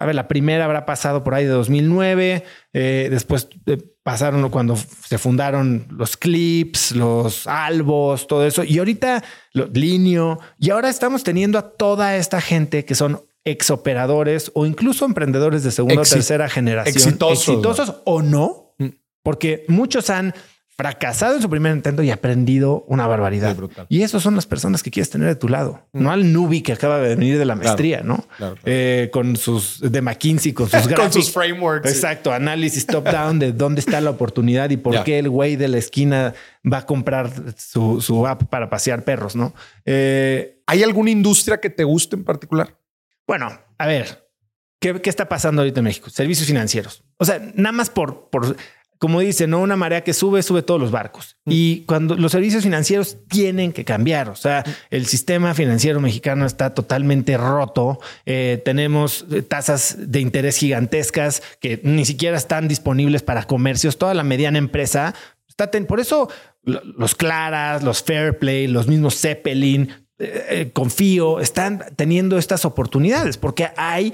a ver, la primera habrá pasado por ahí de 2009, eh, después eh, pasaron cuando se fundaron los clips, los albos, todo eso, y ahorita lo, Linio, y ahora estamos teniendo a toda esta gente que son exoperadores o incluso emprendedores de segunda o tercera generación. Exitosos o no, mm. porque muchos han fracasado en su primer intento y aprendido una barbaridad. Y esas son las personas que quieres tener de tu lado, mm. no al newbie que acaba de venir de la maestría, ¿no? Eh, con sus de McKinsey, con sus con sus frameworks. Exacto, análisis top down de dónde está la oportunidad y por qué el güey de la esquina va a comprar su, app para pasear perros, ¿no? Eh, ¿Hay alguna industria que te guste en particular? Bueno, a ver, ¿qué, está pasando ahorita en México? Servicios financieros. O sea, nada más por, por como dice, ¿no? Una marea que sube, sube todos los barcos. Mm. Y cuando los servicios financieros tienen que cambiar, o sea, mm. el sistema financiero mexicano está totalmente roto. Eh, tenemos eh, tasas de interés gigantescas que ni siquiera están disponibles para comercios. Toda la mediana empresa está. por eso los Claras, los Fairplay, los mismos Zeppelin, eh, Confío, están teniendo estas oportunidades porque hay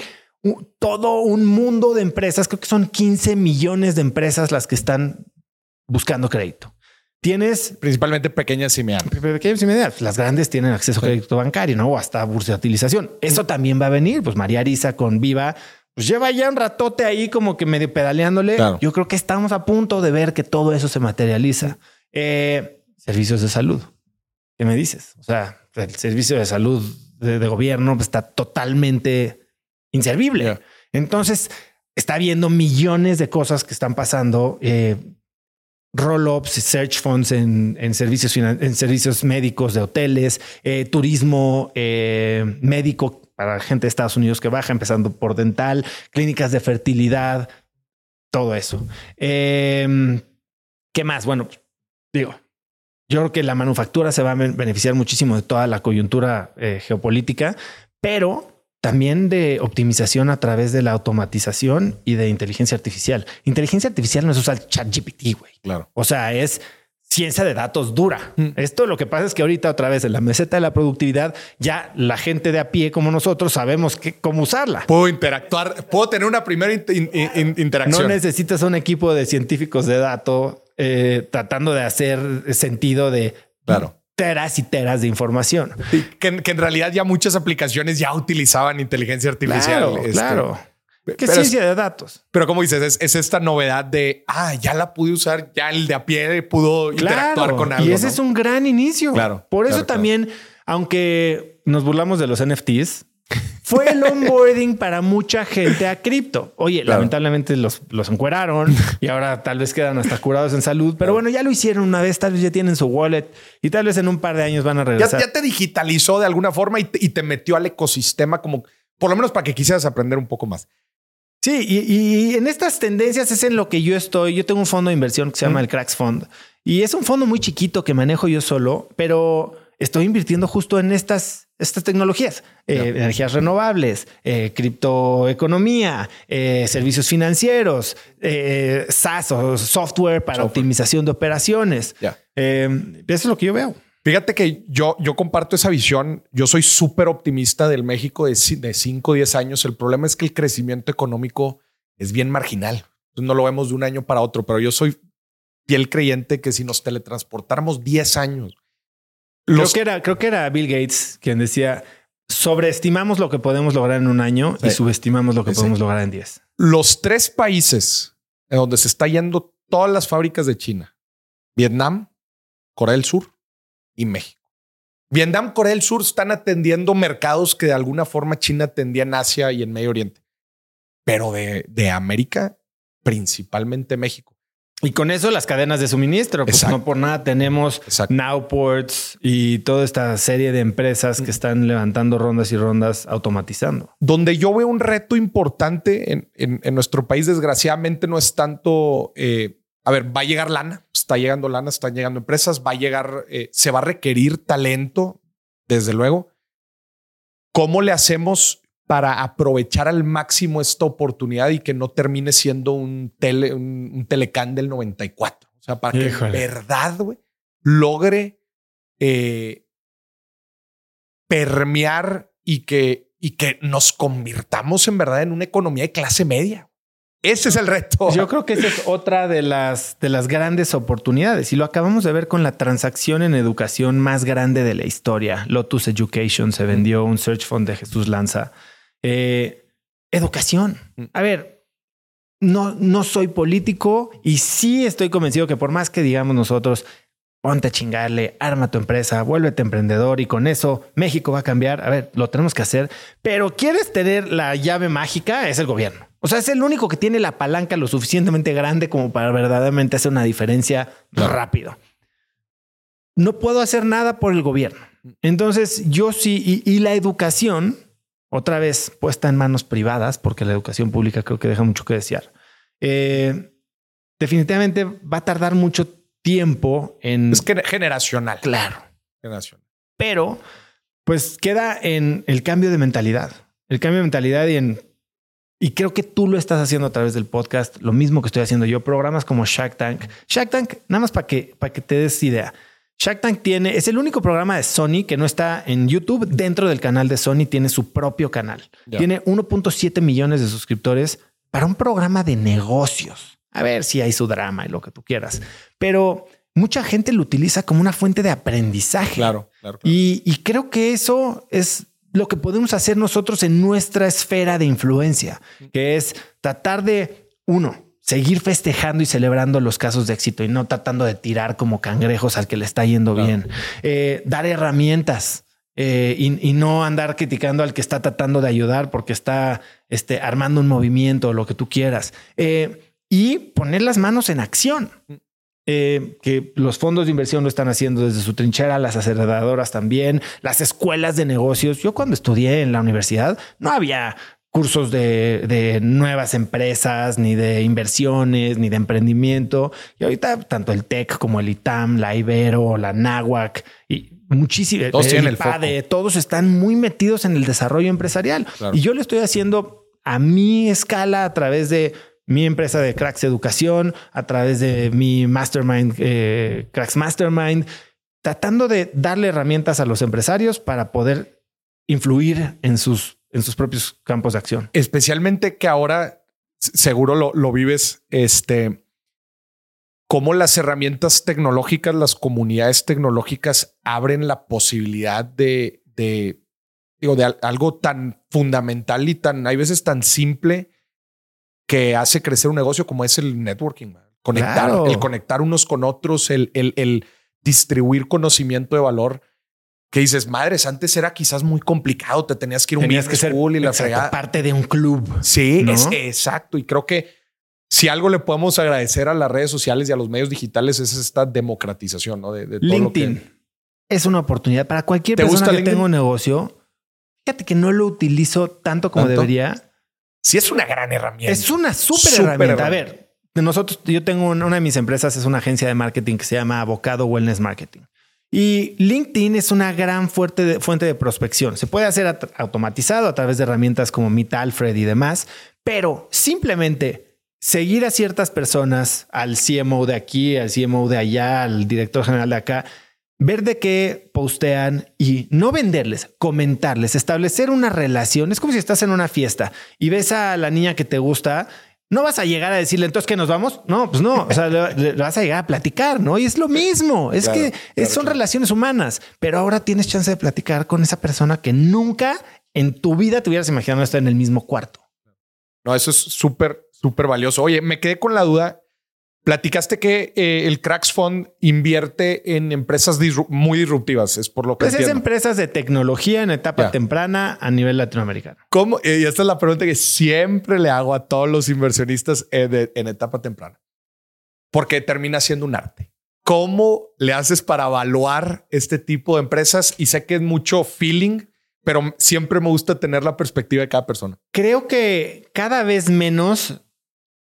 todo un mundo de empresas, creo que son 15 millones de empresas las que están buscando crédito. Tienes principalmente pequeñas y medianas. Pequeñas y medianas. Las grandes tienen acceso a crédito bancario, ¿no? O hasta bursatilización. Eso también va a venir. Pues María Arisa con Viva, pues lleva ya un ratote ahí como que medio pedaleándole. Yo creo que estamos a punto de ver que todo eso se materializa. Eh, servicios de salud. ¿Qué me dices? O sea, el servicio de salud de, de gobierno está totalmente inservible. Entonces, está habiendo millones de cosas que están pasando. Eh, roll-ups, search funds en, servicios, en servicios médicos de hoteles, eh, turismo eh, médico para gente de Estados Unidos que baja, empezando por dental, clínicas de fertilidad, todo eso. Em, ¿Qué más? Bueno, digo, yo creo que la manufactura se va a beneficiar muchísimo de toda la coyuntura geopolítica, pero también de optimización a través de la automatización y de inteligencia artificial. Inteligencia artificial no es usar ChatGPT, güey. Claro. O sea, es ciencia de datos dura. Mm. Esto lo que pasa es que ahorita otra vez en la meseta de la productividad ya la gente de a pie como nosotros sabemos que, cómo usarla. Puedo interactuar, puedo tener una primera interacción. No necesitas un equipo de científicos de datos eh, tratando de hacer sentido de claro teras y teras de información. que, en realidad ya muchas aplicaciones ya utilizaban inteligencia artificial. Claro, este, claro. ¿Qué ciencia de datos? Pero como dices, es, esta novedad de, ah, ya la pude usar, ya el de a pie pudo interactuar con algo. Y ese es un gran inicio. Claro. Por eso también, aunque nos burlamos de los NFTs, fue el onboarding para mucha gente a cripto. Oye, lamentablemente los, los encueraron y ahora tal vez quedan hasta curados en salud, pero bueno, ya lo hicieron una vez, tal vez ya tienen su wallet y tal vez en un par de años van a regresar. Ya, te digitalizó de alguna forma y te, metió al ecosistema como, por lo menos para que quisieras aprender un poco más. Sí, y, en estas tendencias es en lo que yo estoy. Yo tengo un fondo de inversión que se llama el Cracks Fund y es un fondo muy chiquito que manejo yo solo, pero estoy invirtiendo justo en estas estas tecnologías, eh, energías renovables, eh, criptoeconomía, eh, servicios financieros, SaaS o software para optimización de operaciones. eso es lo que yo veo. Fíjate que yo, yo comparto esa visión. Yo soy súper optimista del México de, de 5 o 10 años. El problema es que el crecimiento económico es bien marginal. No lo vemos de un año para otro, pero yo soy fiel creyente que si nos teletransportáramos 10 años, Creo, que era, creo que era Bill Gates quien decía, sobreestimamos lo que podemos lograr en un año y subestimamos lo que podemos lograr en 10. Los tres países en donde se está yendo todas las fábricas de China, Vietnam, Corea del Sur y México. Vietnam, Corea del Sur están atendiendo mercados que de alguna forma China atendía en Asia y en Medio Oriente, pero de, de América, principalmente México. Y con eso las cadenas de suministro, pues no por nada tenemos Nowports y toda esta serie de empresas que están levantando rondas y rondas automatizando. Donde yo veo un reto importante en, nuestro país, desgraciadamente no es tanto, eh, a ver, va a llegar lana, está llegando lana, están llegando empresas, va a llegar, eh, se va a requerir talento, desde luego. ¿Cómo le hacemos para aprovechar al máximo esta oportunidad y que no termine siendo un, tele, un, telecán del 94. O sea, para que en verdad logre eh, permear y que, y que nos convirtamos en verdad en una economía de clase media. Ese es el reto. Yo creo que esa es otra de las, de las grandes oportunidades y lo acabamos de ver con la transacción en educación más grande de la historia. Lotus Education se vendió un search fund de Jesús Lanza eh, educación. Mm. A ver, no, no soy político y sí estoy convencido que por más que digamos nosotros, ponte a chingarle, arma tu empresa, vuélvete emprendedor y con eso México va a cambiar. A ver, lo tenemos que hacer, pero quieres tener la llave mágica, es el gobierno. O sea, es el único que tiene la palanca lo suficientemente grande como para verdaderamente hacer una diferencia rápido. No puedo hacer nada por el gobierno. Entonces, yo sí, y la educación otra vez puesta en manos privadas, porque la educación pública creo que deja mucho que desear. Eh, definitivamente va a tardar mucho tiempo en... Es generacional. Claro. Generacional. Pero, pues queda en el cambio de mentalidad. El cambio de mentalidad y en... Y creo que tú lo estás haciendo a través del podcast, lo mismo que estoy haciendo yo, programas como Shark Tank. Shark Tank, nada más para que, para que te des idea. Shark Tank tiene, es el único programa de Sony que no está en YouTube. Dentro del canal de Sony tiene su propio canal. Tiene 1.7 millones de suscriptores para un programa de negocios. A ver si hay su drama y lo que tú quieras. Pero mucha gente lo utiliza como una fuente de aprendizaje. Claro, claro. Y, y, creo que eso es lo que podemos hacer nosotros en nuestra esfera de influencia, que es tratar de, uno, seguir festejando y celebrando los casos de éxito y no tratando de tirar como cangrejos al que le está yendo bien. Eh, dar herramientas eh, y, no andar criticando al que está tratando de ayudar porque está este, armando un movimiento o lo que tú quieras. Eh, y poner las manos en acción. Eh, que los fondos de inversión lo están haciendo desde su trinchera, las aceleradoras también, las escuelas de negocios. Yo cuando estudié en la universidad no había cursos de, de, nuevas empresas, ni de inversiones, ni de emprendimiento. Y ahorita tanto el TEC como el ITAM, la Ibero, la NAWAC y muchísimo. Todos el, el todos están muy metidos en el desarrollo empresarial. Y yo lo estoy haciendo a mi escala a través de mi empresa de Cracks Educación, a través de mi Mastermind, eh, Cracks Mastermind, tratando de darle herramientas a los empresarios para poder influir en sus, en sus propios campos de acción. Especialmente que ahora seguro lo, lo vives, este, cómo las herramientas tecnológicas, las comunidades tecnológicas abren la posibilidad de, de, digo, de algo tan fundamental y tan, hay veces tan simple que hace crecer un negocio como es el networking. Conectar, el conectar unos con otros, el, el, el distribuir conocimiento de valor que dices, madres, antes era quizás muy complicado, te tenías que ir un tenías que ser y la parte de un club. Sí, es exacto. Y creo que si algo le podemos agradecer a las redes sociales y a los medios digitales es esta democratización ¿no? de, LinkedIn es una oportunidad para cualquier persona que tenga un negocio. Fíjate que no lo utilizo tanto como debería. Sí, es una gran herramienta. Es una súper herramienta. A ver, nosotros, yo tengo una, de mis empresas, es una agencia de marketing que se llama Avocado Wellness Marketing. Y LinkedIn es una gran fuerte de, fuente de prospección. Se puede hacer automatizado a través de herramientas como Meet Alfred y demás, pero simplemente seguir a ciertas personas, al CMO de aquí, al CMO de allá, al director general de acá, ver de qué postean y no venderles, comentarles, establecer una relación. Es como si estás en una fiesta y ves a la niña que te gusta. No vas a llegar a decirle entonces que nos vamos. No, pues no. O sea, le, vas a llegar a platicar, no? Y es lo mismo. Es que son relaciones humanas, pero ahora tienes chance de platicar con esa persona que nunca en tu vida te hubieras imaginado estar en el mismo cuarto. No, eso es súper súper valioso. Oye, me quedé con la duda. Platicaste que eh, el Cracks Fund invierte en empresas muy disruptivas, es por lo que pues es empresas de tecnología en etapa temprana a nivel latinoamericano. ¿Cómo? Y esta es la pregunta que siempre le hago a todos los inversionistas eh, en etapa temprana. Porque termina siendo un arte. ¿Cómo le haces para evaluar este tipo de empresas? Y sé que es mucho feeling, pero siempre me gusta tener la perspectiva de cada persona. Creo que cada vez menos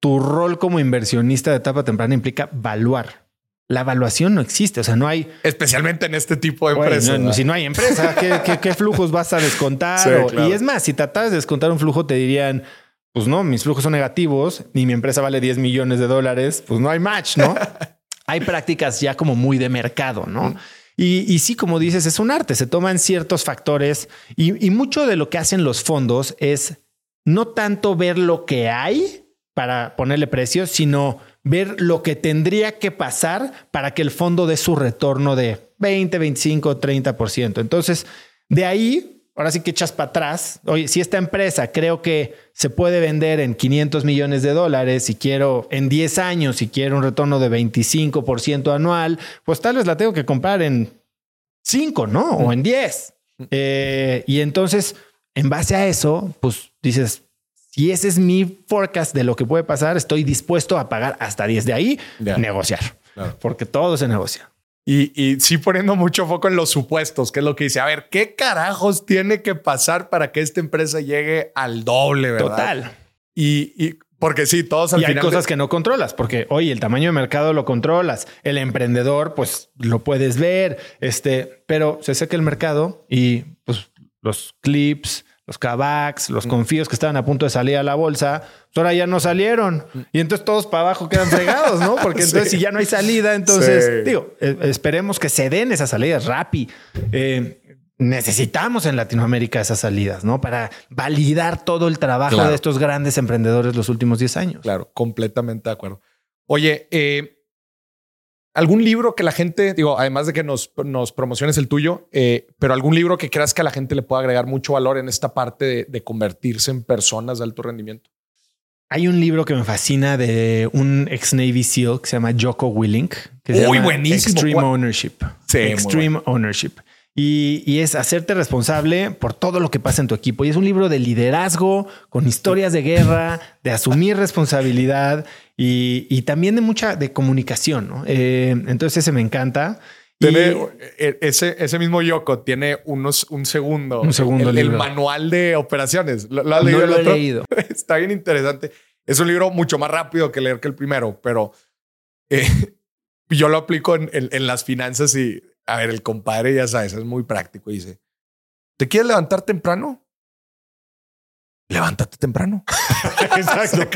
tu rol como inversionista de etapa temprana implica evaluar. La evaluación no existe, o sea, no hay... Especialmente en este tipo de empresas. si no hay empresa, ¿qué, flujos vas a descontar? Y es más, si tratas de descontar un flujo, te dirían, pues no, mis flujos son negativos y mi empresa vale 10 millones de dólares, pues no hay match, ¿no? hay prácticas ya como muy de mercado, ¿no? Y, sí, como dices, es un arte, se toman ciertos factores y, y mucho de lo que hacen los fondos es no tanto ver lo que hay, para ponerle precio, sino ver lo que tendría que pasar para que el fondo dé su retorno de 20, 25, 30%. Entonces, de ahí, ahora sí que echas para atrás. Oye, si esta empresa creo que se puede vender en 500 millones de dólares y quiero en 10 años y quiero un retorno de 25% anual, pues tal vez la tengo que comprar en 5, ¿no? O en 10. Eh, y entonces, en base a eso, pues dices, si ese es mi forecast de lo que puede pasar, estoy dispuesto a pagar hasta 10 de ahí, negociar, porque todo se negocia. Y, y, sí poniendo mucho foco en los supuestos, que es lo que dice, a ver, ¿qué carajos tiene que pasar para que esta empresa llegue al doble, verdad? Total. Y, Porque sí, todos al y hay final cosas de- que no controlas, porque oye, el tamaño de mercado lo controlas, el emprendedor, pues lo puedes ver, este, pero se seca el mercado y pues los clips, los kavaks, los confíos que estaban a punto de salir a la bolsa, pues ahora ya no salieron. Y entonces todos para abajo quedan fregados, ¿no? Porque entonces Sí. si ya no hay salida, entonces Sí. digo, eh, esperemos que se den esas salidas Rappi. Eh, necesitamos en Latinoamérica esas salidas, ¿no? Para validar todo el trabajo Claro. de estos grandes emprendedores los últimos 10 años. Claro, completamente de acuerdo. Oye, eh, algún libro que la gente, digo, además de que nos, nos promociones el tuyo, eh, pero algún libro que creas que a la gente le pueda agregar mucho valor en esta parte de, de convertirse en personas de alto rendimiento. Hay un libro que me fascina de un ex Navy SEAL que se llama Jocko Willink. Que se Uy, llama buenísimo. Extreme. Ownership. Sí, Extreme Ownership. Y, y es hacerte responsable por todo lo que pasa en tu equipo. Y es un libro de liderazgo, con historias de guerra, de asumir responsabilidad y, y también de mucha de comunicación. ¿no? Eh, entonces ese me encanta. Tiene eh, ese, ese mismo Yoko tiene unos un segundo. Un segundo el, el libro. manual de operaciones. ¿Lo, lo has No leído el lo he leído. Está bien interesante. Es un libro mucho más rápido que leer que el primero, pero eh, yo lo aplico en, en- en las finanzas y, a ver, el compadre, ya sabes, es muy práctico. Dice, ¿te quieres levantar temprano? Levántate temprano. Exacto.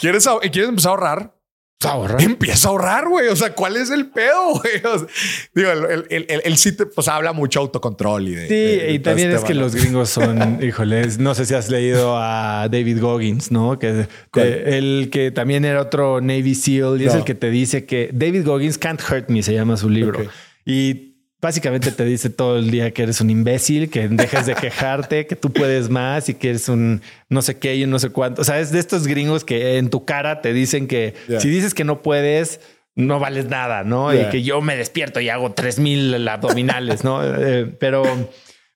¿Quieres, ¿Quieres empezar a ahorrar? Ahorra. Empieza a ahorrar, güey. O sea, ¿cuál es el pedo, güey? O sea, digo, el, el, el, el- el sí te, pues, habla mucho autocontrol y de. Sí, de- de y también este es que los gringos son, híjoles, no sé si has leído a David Goggins, ¿no? Que el que también era otro Navy SEAL y es el que te dice que David Goggins Can't Hurt Me se llama su libro. Y básicamente te dice todo el día que eres un imbécil, que dejes de quejarte, que tú puedes más y que eres un no sé qué y un no sé cuánto. O sea, es de estos gringos que en tu cara te dicen que si dices que no puedes, no vales nada, ¿no? Y que yo me despierto y hago 3000 abdominales, ¿no? Eh, pero,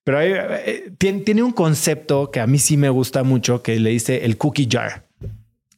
pero hay- eh, tiene, tiene un concepto que a mí sí me gusta mucho que le dice el cookie jar.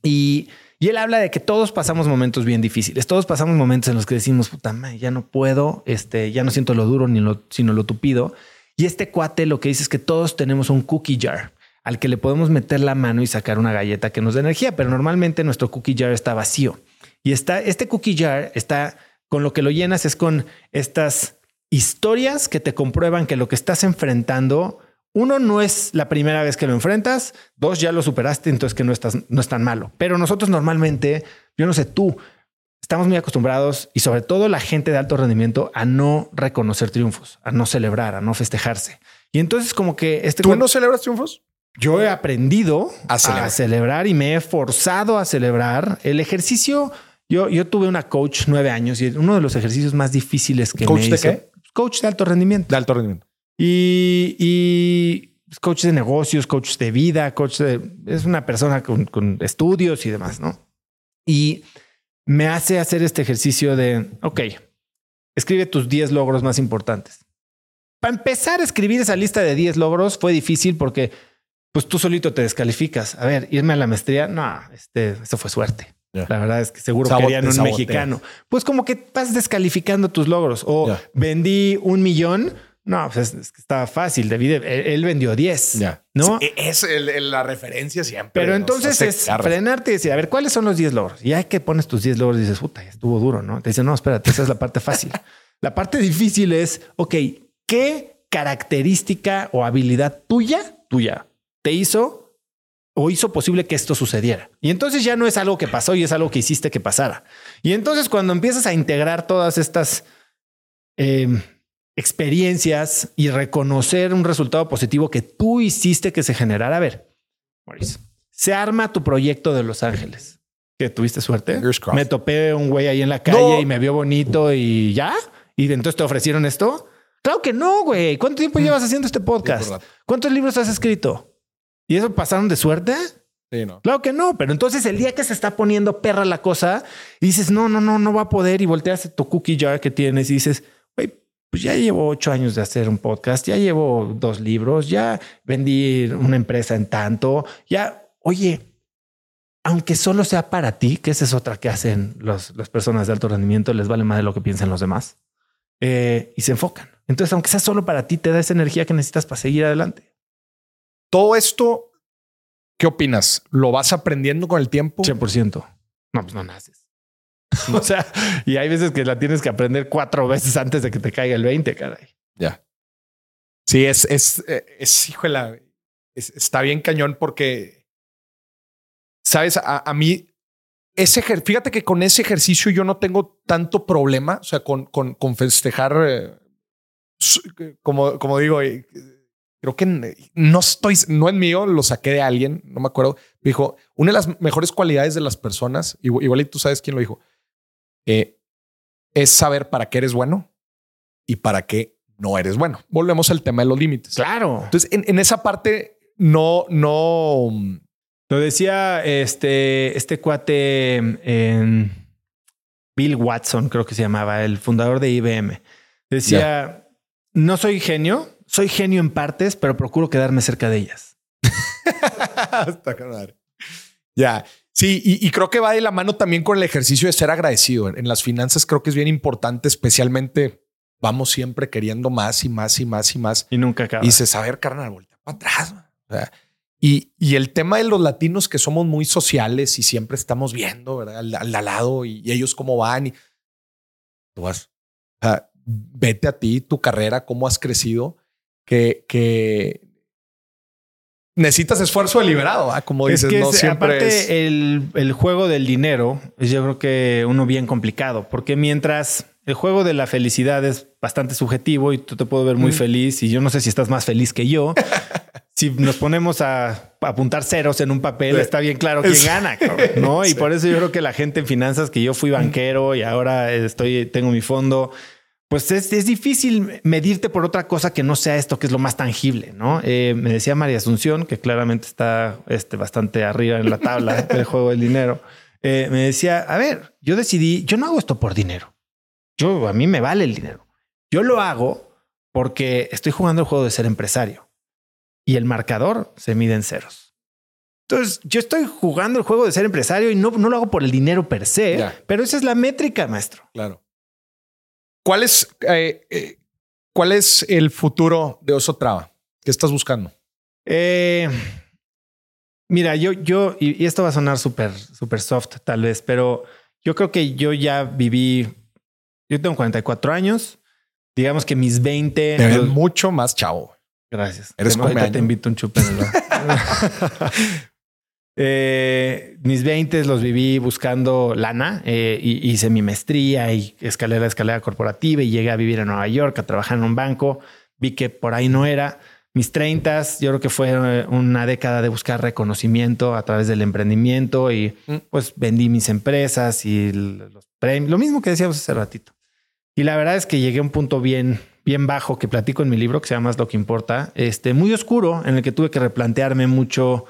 Y, y él habla de que todos pasamos momentos bien difíciles. Todos pasamos momentos en los que decimos, puta madre, ya no puedo, este, ya no siento lo duro ni lo, sino lo tupido. Y este cuate lo que dice es que todos tenemos un cookie jar al que le podemos meter la mano y sacar una galleta que nos dé energía, pero normalmente nuestro cookie jar está vacío. Y está, este cookie jar está con lo que lo llenas es con estas historias que te comprueban que lo que estás enfrentando, uno, no es la primera vez que lo enfrentas, dos, ya lo superaste, entonces que no, estás, no es tan malo. Pero nosotros normalmente, yo no sé tú, estamos muy acostumbrados y sobre todo la gente de alto rendimiento a no reconocer triunfos, a no celebrar, a no festejarse. Y entonces como que este... ¿Tú no celebras triunfos? Yo he aprendido A a celebrar. celebrar. y me he forzado a celebrar. El ejercicio, yo, yo tuve una coach nueve años y uno de los ejercicios más difíciles que ¿Coach me de hizo- qué? Coach de alto rendimiento. De alto rendimiento. Y, y coach de negocios, coach de vida, coach de... Es una persona con, con estudios y demás, ¿no? Y me hace hacer este ejercicio de, ok, escribe tus 10 logros más importantes. Para empezar a escribir esa lista de 10 logros fue difícil porque pues tú solito te descalificas. A ver, irme a la maestría, no, este, eso fue suerte. Ya. La verdad es que seguro Sabote, querían un mexicano. Pues como que vas descalificando tus logros. O Ya. vendí un millón. No, pues es, que estaba fácil. De- él, él vendió 10. ¿No? Sí, es el- el- la referencia siempre. Pero entonces es frenarte y decir, a ver, ¿cuáles son los 10 logros? Y ya que pones tus 10 logros y dices, puta, ya estuvo duro, ¿no? Te dicen, no, espérate, esa es la parte fácil. la parte difícil es, ok, ¿qué característica o habilidad tuya, tuya, te hizo o hizo posible que esto sucediera? Y entonces ya no es algo que pasó y es algo que hiciste que pasara. Y entonces cuando empiezas a integrar todas estas eh, experiencias y reconocer un resultado positivo que tú hiciste que se generara. A ver, Maurice, se arma tu proyecto de Los Ángeles. Que tuviste suerte. Me topé un güey ahí en la calle No. y me vio bonito y ya. Y entonces te ofrecieron esto. Claro que no, güey. ¿Cuánto tiempo llevas haciendo este podcast? Sí. ¿Cuántos libros has escrito? ¿Y eso pasaron de suerte? Sí, no. Claro que no, pero entonces el día que se está poniendo perra la cosa y dices, no, no, no, no va a poder y volteas tu cookie jar que tienes y dices, pues ya llevo ocho años de hacer un podcast, ya llevo dos libros, ya vendí una empresa en tanto, ya, oye, aunque solo sea para ti, que esa es otra que hacen los- las personas de alto rendimiento, les vale más de lo que piensan los demás eh, y se enfocan. Entonces, aunque sea solo para ti, te da esa energía que necesitas para seguir adelante. Todo esto ¿Qué opinas? ¿Lo vas aprendiendo con el tiempo? 100%. No, pues no naces. o sea, y hay veces que la tienes que aprender cuatro veces antes de que te caiga el 20, caray. Ya. Sí, es, es, eh, es, híjole, es, está bien cañón porque, sabes, a, a mí, ese fíjate que con ese ejercicio yo no tengo tanto problema, o sea, con, con, con festejar, eh, como, como digo, eh, creo que no estoy, no es mío, lo saqué de alguien, no me acuerdo. Dijo, una de las mejores cualidades de las personas, igual y tú sabes quién lo dijo, eh, es saber para qué eres bueno y para qué no eres bueno. Volvemos al tema de los límites. Claro. Entonces, en, esa parte, no, no. Lo decía este, este cuate en Bill Watson, creo que se llamaba, el fundador de IBM. Decía, no soy genio, soy genio en partes, pero procuro quedarme cerca de ellas. Está Ya. Sí, y, creo que va de la mano también con el ejercicio de ser agradecido. En las finanzas creo que es bien importante, especialmente vamos siempre queriendo más y más y más y más. Y nunca acaba. Y dices, a ver, carnal, voltea para atrás. y, y, el tema de los latinos que somos muy sociales y siempre estamos viendo ¿verdad? Al, lado y, ellos cómo van. Y tú vas, vete a ti, tu carrera, cómo has crecido que, que necesitas esfuerzo deliberado, como dices, no siempre aparte el, el, juego del dinero es yo creo que uno bien complicado, porque mientras el juego de la felicidad es bastante subjetivo y tú te puedo ver muy feliz y yo no sé si estás más feliz que yo. si nos ponemos a, apuntar ceros en un papel, está bien claro quién gana, ¿no? Y por eso yo creo que la gente en finanzas, que yo fui banquero y ahora estoy, tengo mi fondo, pues es, es, difícil medirte por otra cosa que no sea esto, que es lo más tangible, ¿no? Eh, me decía María Asunción, que claramente está este, bastante arriba en la tabla del juego del dinero. Eh, me decía, a ver, yo decidí, yo no hago esto por dinero. Yo, a mí me vale el dinero. Yo lo hago porque estoy jugando el juego de ser empresario y el marcador se mide en ceros. Entonces, yo estoy jugando el juego de ser empresario y no, no lo hago por el dinero per se, pero esa es la métrica, maestro. Claro. ¿Cuál es, eh, eh, ¿Cuál es el futuro de Oso Traba? ¿Qué estás buscando? Eh, mira, yo, yo, y, esto va a sonar súper, súper soft tal vez, pero yo creo que yo ya viví, yo tengo 44 años, digamos que mis 20... Te mucho más chavo. Gracias. Eres como te invito un chupe. Eh, mis 20 los viví buscando lana eh, y hice mi maestría y escalera, escalera corporativa y llegué a vivir en Nueva York, a trabajar en un banco. Vi que por ahí no era. Mis 30, yo creo que fue eh, una década de buscar reconocimiento a través del emprendimiento y mm. pues vendí mis empresas y los premios, lo mismo que decíamos hace ratito. Y la verdad es que llegué a un punto bien, bien bajo que platico en mi libro que se llama Lo que importa, este muy oscuro en el que tuve que replantearme mucho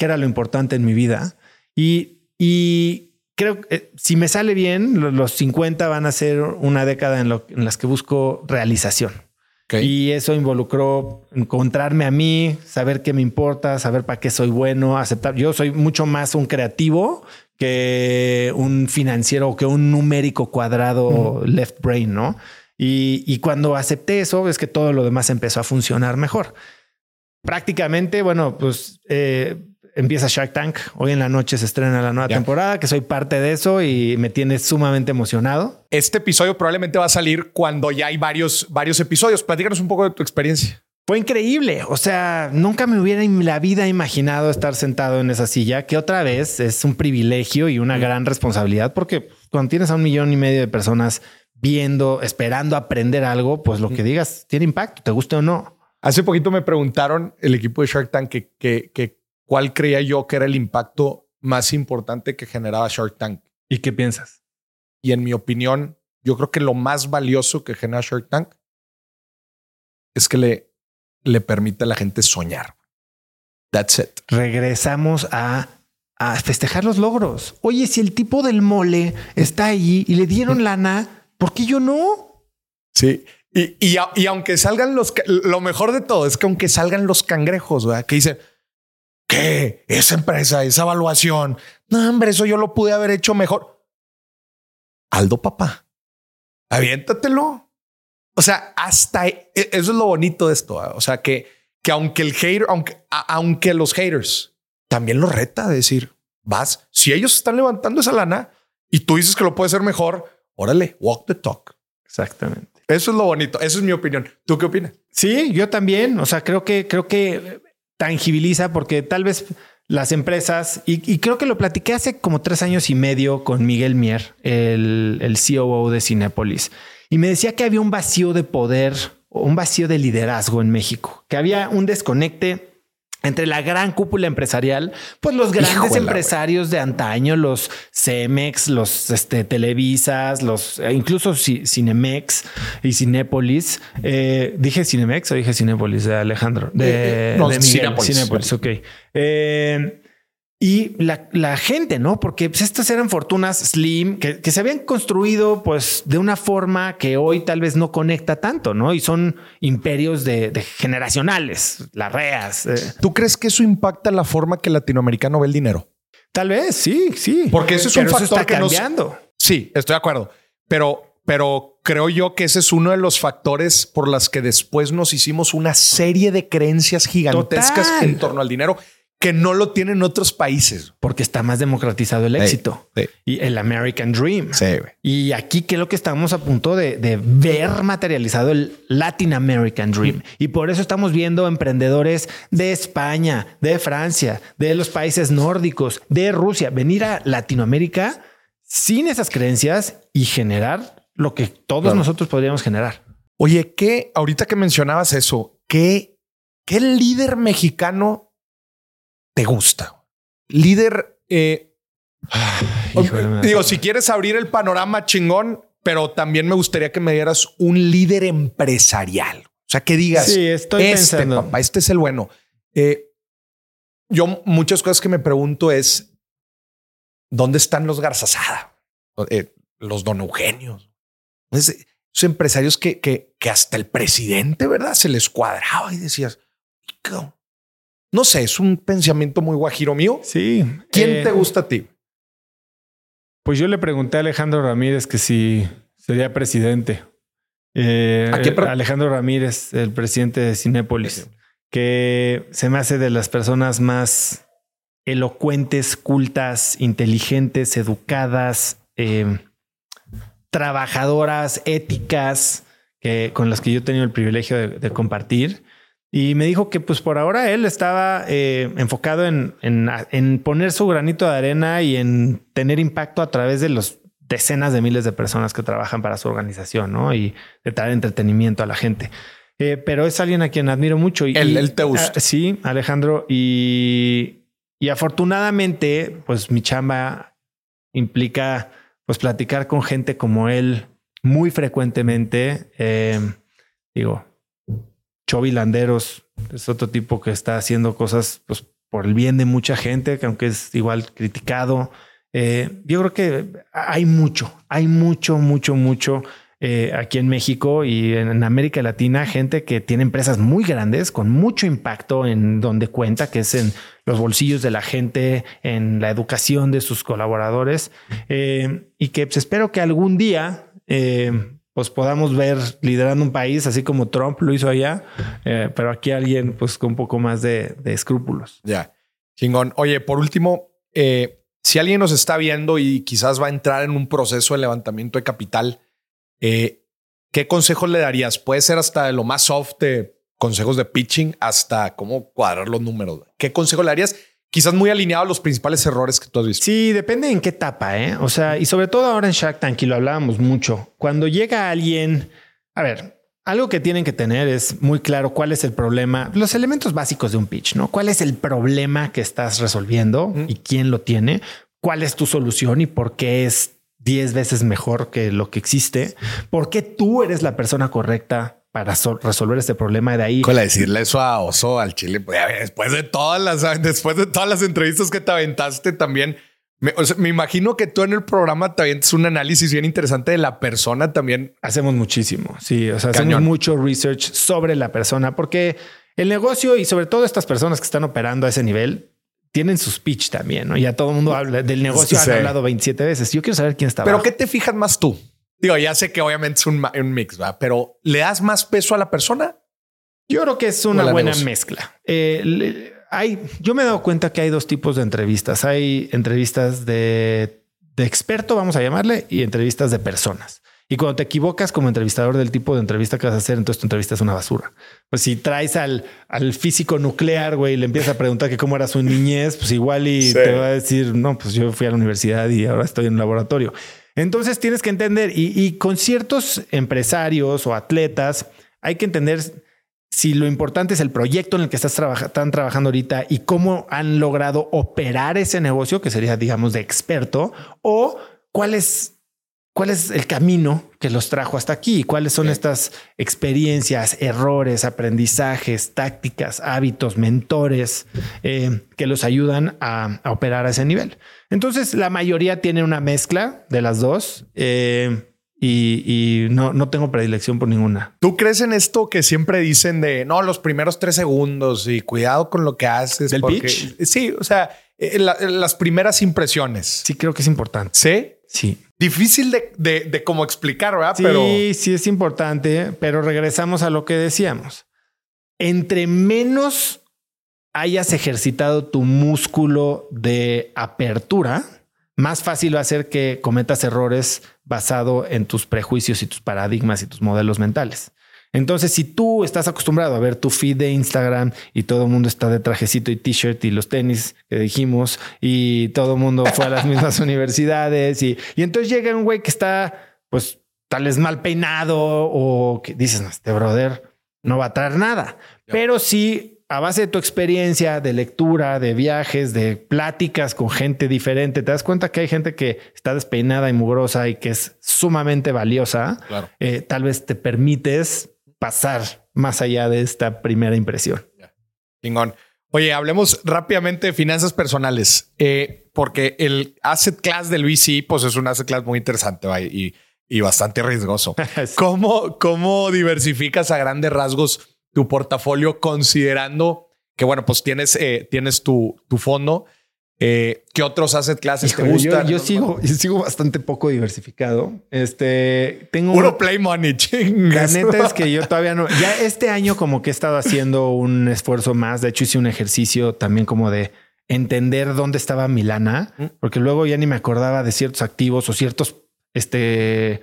que era lo importante en mi vida. Y, y creo que eh, si me sale bien, los 50 van a ser una década en, lo, en las que busco realización. Y eso involucró encontrarme a mí, saber qué me importa, saber para qué soy bueno, aceptar. Yo soy mucho más un creativo que un financiero o que un numérico cuadrado left brain, ¿no? Y, y, cuando acepté eso, es que todo lo demás empezó a funcionar mejor. Prácticamente, bueno, pues eh, empieza Shark Tank. Hoy en la noche se estrena la nueva temporada, que soy parte de eso y me tiene sumamente emocionado. Este episodio probablemente va a salir cuando ya hay varios, varios episodios. Platícanos un poco de tu experiencia. Fue increíble. O sea, nunca me hubiera en la vida imaginado estar sentado en esa silla, que otra vez es un privilegio y una gran responsabilidad, porque cuando tienes a un millón y medio de personas viendo, esperando aprender algo, pues lo que digas tiene impacto, te guste o no. Hace poquito me preguntaron el equipo de Shark Tank que, que, que cuál creía yo que era el impacto más importante que generaba Shark Tank. ¿Y qué piensas? Y en mi opinión, yo creo que lo más valioso que genera Shark Tank es que le, le permite a la gente soñar. That's it. Regresamos a, a festejar los logros. Oye, si el tipo del mole está allí y le dieron lana, ¿por qué yo no? Sí. Y, y, y aunque salgan los, lo mejor de todo es que aunque salgan los cangrejos, ¿verdad? que dicen, ¿Qué? Esa empresa, esa evaluación. No, hombre, eso yo lo pude haber hecho mejor. Aldo, papá, aviéntatelo. O sea, hasta e, eso es lo bonito de esto. ¿eh? O sea, que, que aunque el hater, aunque, aunque los haters también lo reta a decir, vas, si ellos están levantando esa lana y tú dices que lo puede hacer mejor, órale, walk the talk. Exactamente. Eso es lo bonito. Eso es mi opinión. ¿Tú qué opinas? Sí, yo también. O sea, creo que, creo que tangibiliza porque tal vez las empresas, y, creo que lo platiqué hace como tres años y medio con Miguel Mier, el, el COO de Cinepolis, y me decía que había un vacío de poder, un vacío de liderazgo en México, que había un desconecte entre la gran cúpula empresarial, pues los grandes empresarios de antaño, los Cemex, los este, Televisas, los eh, incluso Cinemex y Cinépolis. Eh, dije Cinemex o dije Cinépolis de Alejandro, de, eh, Cinépolis. Cinépolis, ok. Y la, gente, ¿no? Porque pues, estas eran fortunas slim que, se habían construido pues de una forma que hoy tal vez no conecta tanto, ¿no? Y son imperios de, generacionales, las reas. Eh. ¿Tú crees que eso impacta la forma que el latinoamericano ve el dinero? Tal vez, sí, sí. Porque eso es un factor está que cambiando. Sí, estoy de acuerdo. Pero, pero creo yo que ese es uno de los factores por las que después nos hicimos una serie de creencias gigantescas en torno al dinero que no lo tienen otros países. Porque está más democratizado el éxito y el American Dream. y aquí lo que estamos a punto de, ver materializado el Latin American Dream. Y por eso estamos viendo emprendedores de España, de Francia, de los países nórdicos, de Rusia, venir a Latinoamérica sin esas creencias y generar lo que todos nosotros podríamos generar. Oye, ¿qué? ahorita que mencionabas eso, ¿qué, qué líder mexicano te gusta? Líder, eh, digo, si quieres abrir el panorama chingón, pero también me gustaría que me dieras un líder empresarial. O sea, que digas, sí, estoy este pensando. papá, este es el bueno. Eh, yo muchas cosas que me pregunto es, ¿dónde están los Garzazada? Eh, los Don Eugenios. esos empresarios que, que, que, hasta el presidente, ¿verdad? Se les cuadraba y decías, no sé, es un pensamiento muy guajiro mío. Sí. ¿Quién eh, te gusta a ti? Pues yo le pregunté a Alejandro Ramírez que si sería presidente. Eh, Alejandro Ramírez, el presidente de Cinépolis, que se me hace de las personas más elocuentes, cultas, inteligentes, educadas, eh, trabajadoras, éticas, que, con las que yo he tenido el privilegio de compartir. Y me dijo que pues por ahora él estaba eh, enfocado en, en, poner su granito de arena y en tener impacto a través de los decenas de miles de personas que trabajan para su organización, ¿no? Y de traer entretenimiento a la gente. Eh, pero es alguien a quien admiro mucho. Y, él, te gusta. Ah, sí, Alejandro. Y, y afortunadamente, pues mi chamba implica pues platicar con gente como él muy frecuentemente. Eh, digo, Chovy Landeros es otro tipo que está haciendo cosas pues, por el bien de mucha gente, que aunque es igual criticado. Eh, yo creo que hay mucho, hay mucho, mucho, mucho eh, aquí en México y en, América Latina, gente que tiene empresas muy grandes con mucho impacto en donde cuenta, que es en los bolsillos de la gente, en la educación de sus colaboradores eh, y que pues, espero que algún día pues podamos ver liderando un país así como Trump lo hizo allá, eh, pero aquí alguien pues con un poco más de, escrúpulos. Ya, chingón. Oye, por último, eh, si alguien nos está viendo y quizás va a entrar en un proceso de levantamiento de capital, eh, ¿qué consejos le darías? Puede ser hasta lo más soft de consejos de pitching hasta cómo cuadrar los números. ¿Qué consejo le darías? Quizás muy alineado a los principales errores que tú has visto. Sí, depende en qué etapa, ¿eh? O sea, y sobre todo ahora en Shark Tank, y lo hablábamos mucho, cuando llega alguien, a ver, algo que tienen que tener es muy claro cuál es el problema, los elementos básicos de un pitch, ¿no? ¿Cuál es el problema que estás resolviendo y quién lo tiene? ¿Cuál es tu solución y por qué es 10 veces mejor que lo que existe? ¿Por qué tú eres la persona correcta para resolver este problema de ahí. Con decirle eso a Oso, al Chile, pues, después de todas las, después de todas las entrevistas que te aventaste también, me, me, imagino que tú en el programa te avientas un análisis bien interesante de la persona también. Hacemos muchísimo. Sí, o sea, hacemos mucho research sobre la persona porque el negocio y sobre todo estas personas que están operando a ese nivel tienen su speech también, ¿no? Ya todo el mundo habla del negocio, han hablado 27 veces. Yo quiero saber quién está. Pero ¿qué te fijas más tú? Digo, ya sé que obviamente es un, mix, ¿va? Pero ¿le das más peso a la persona? Yo creo que es una buena mezcla. Eh, hay, yo me he dado cuenta que hay dos tipos de entrevistas. Hay entrevistas de, de experto, vamos a llamarle, y entrevistas de personas. Y cuando te equivocas como entrevistador del tipo de entrevista que vas a hacer, entonces tu entrevista es una basura. Pues si traes al, al físico nuclear, güey, y le empiezas a preguntar que cómo era su niñez, pues igual y te va a decir, no, pues yo fui a la universidad y ahora estoy en un laboratorio. Entonces tienes que entender, y, y con ciertos empresarios o atletas, hay que entender si lo importante es el proyecto en el que estás están trabajando ahorita y cómo han logrado operar ese negocio, que sería, digamos, de experto, o cuál es cuál es el camino que los trajo hasta aquí, cuáles son estas experiencias, errores, aprendizajes, tácticas, hábitos, mentores eh, que los ayudan a, operar a ese nivel. Entonces, la mayoría tiene una mezcla de las dos. Eh, y, no, no, tengo predilección por ninguna. ¿Tú crees en esto que siempre dicen de no, los primeros tres segundos y cuidado con lo que haces? ¿Del pitch? Sí, o sea, eh, las primeras impresiones. Sí, creo que es importante. ¿Sí? Sí. Difícil de, de, cómo explicar, ¿verdad? Sí, pero... sí es importante, pero regresamos a lo que decíamos. Entre menos hayas ejercitado tu músculo de apertura, más fácil va a ser que cometas errores basado en tus prejuicios y tus paradigmas y tus modelos mentales. Entonces, si tú estás acostumbrado a ver tu feed de Instagram y todo el mundo está de trajecito y t-shirt y los tenis que dijimos y todo el mundo fue a las mismas universidades y, y entonces llega un güey que está pues tal vez mal peinado o que dices, este brother no va a traer nada. Pero sí, a base de tu experiencia de lectura, de viajes, de pláticas con gente diferente, te das cuenta que hay gente que está despeinada y mugrosa y que es sumamente valiosa. Eh, tal vez te permites pasar más allá de esta primera impresión. Chingón. Oye, hablemos rápidamente de finanzas personales, eh, porque el asset class del VC, pues es un asset class muy interesante y, y bastante riesgoso. ¿Cómo, ¿Cómo diversificas a grandes rasgos tu portafolio considerando que, bueno, pues tienes, eh, tienes tu, tu fondo, eh, ¿Qué otros asset classes te gustan? Yo, sigo, yo sigo bastante poco diversificado. Este tengo puro play money. La neta es que yo todavía no. Ya este año, como que he estado haciendo un esfuerzo más. De hecho, hice un ejercicio también como de entender dónde estaba mi lana, mm. porque luego ya ni me acordaba de ciertos activos o ciertos este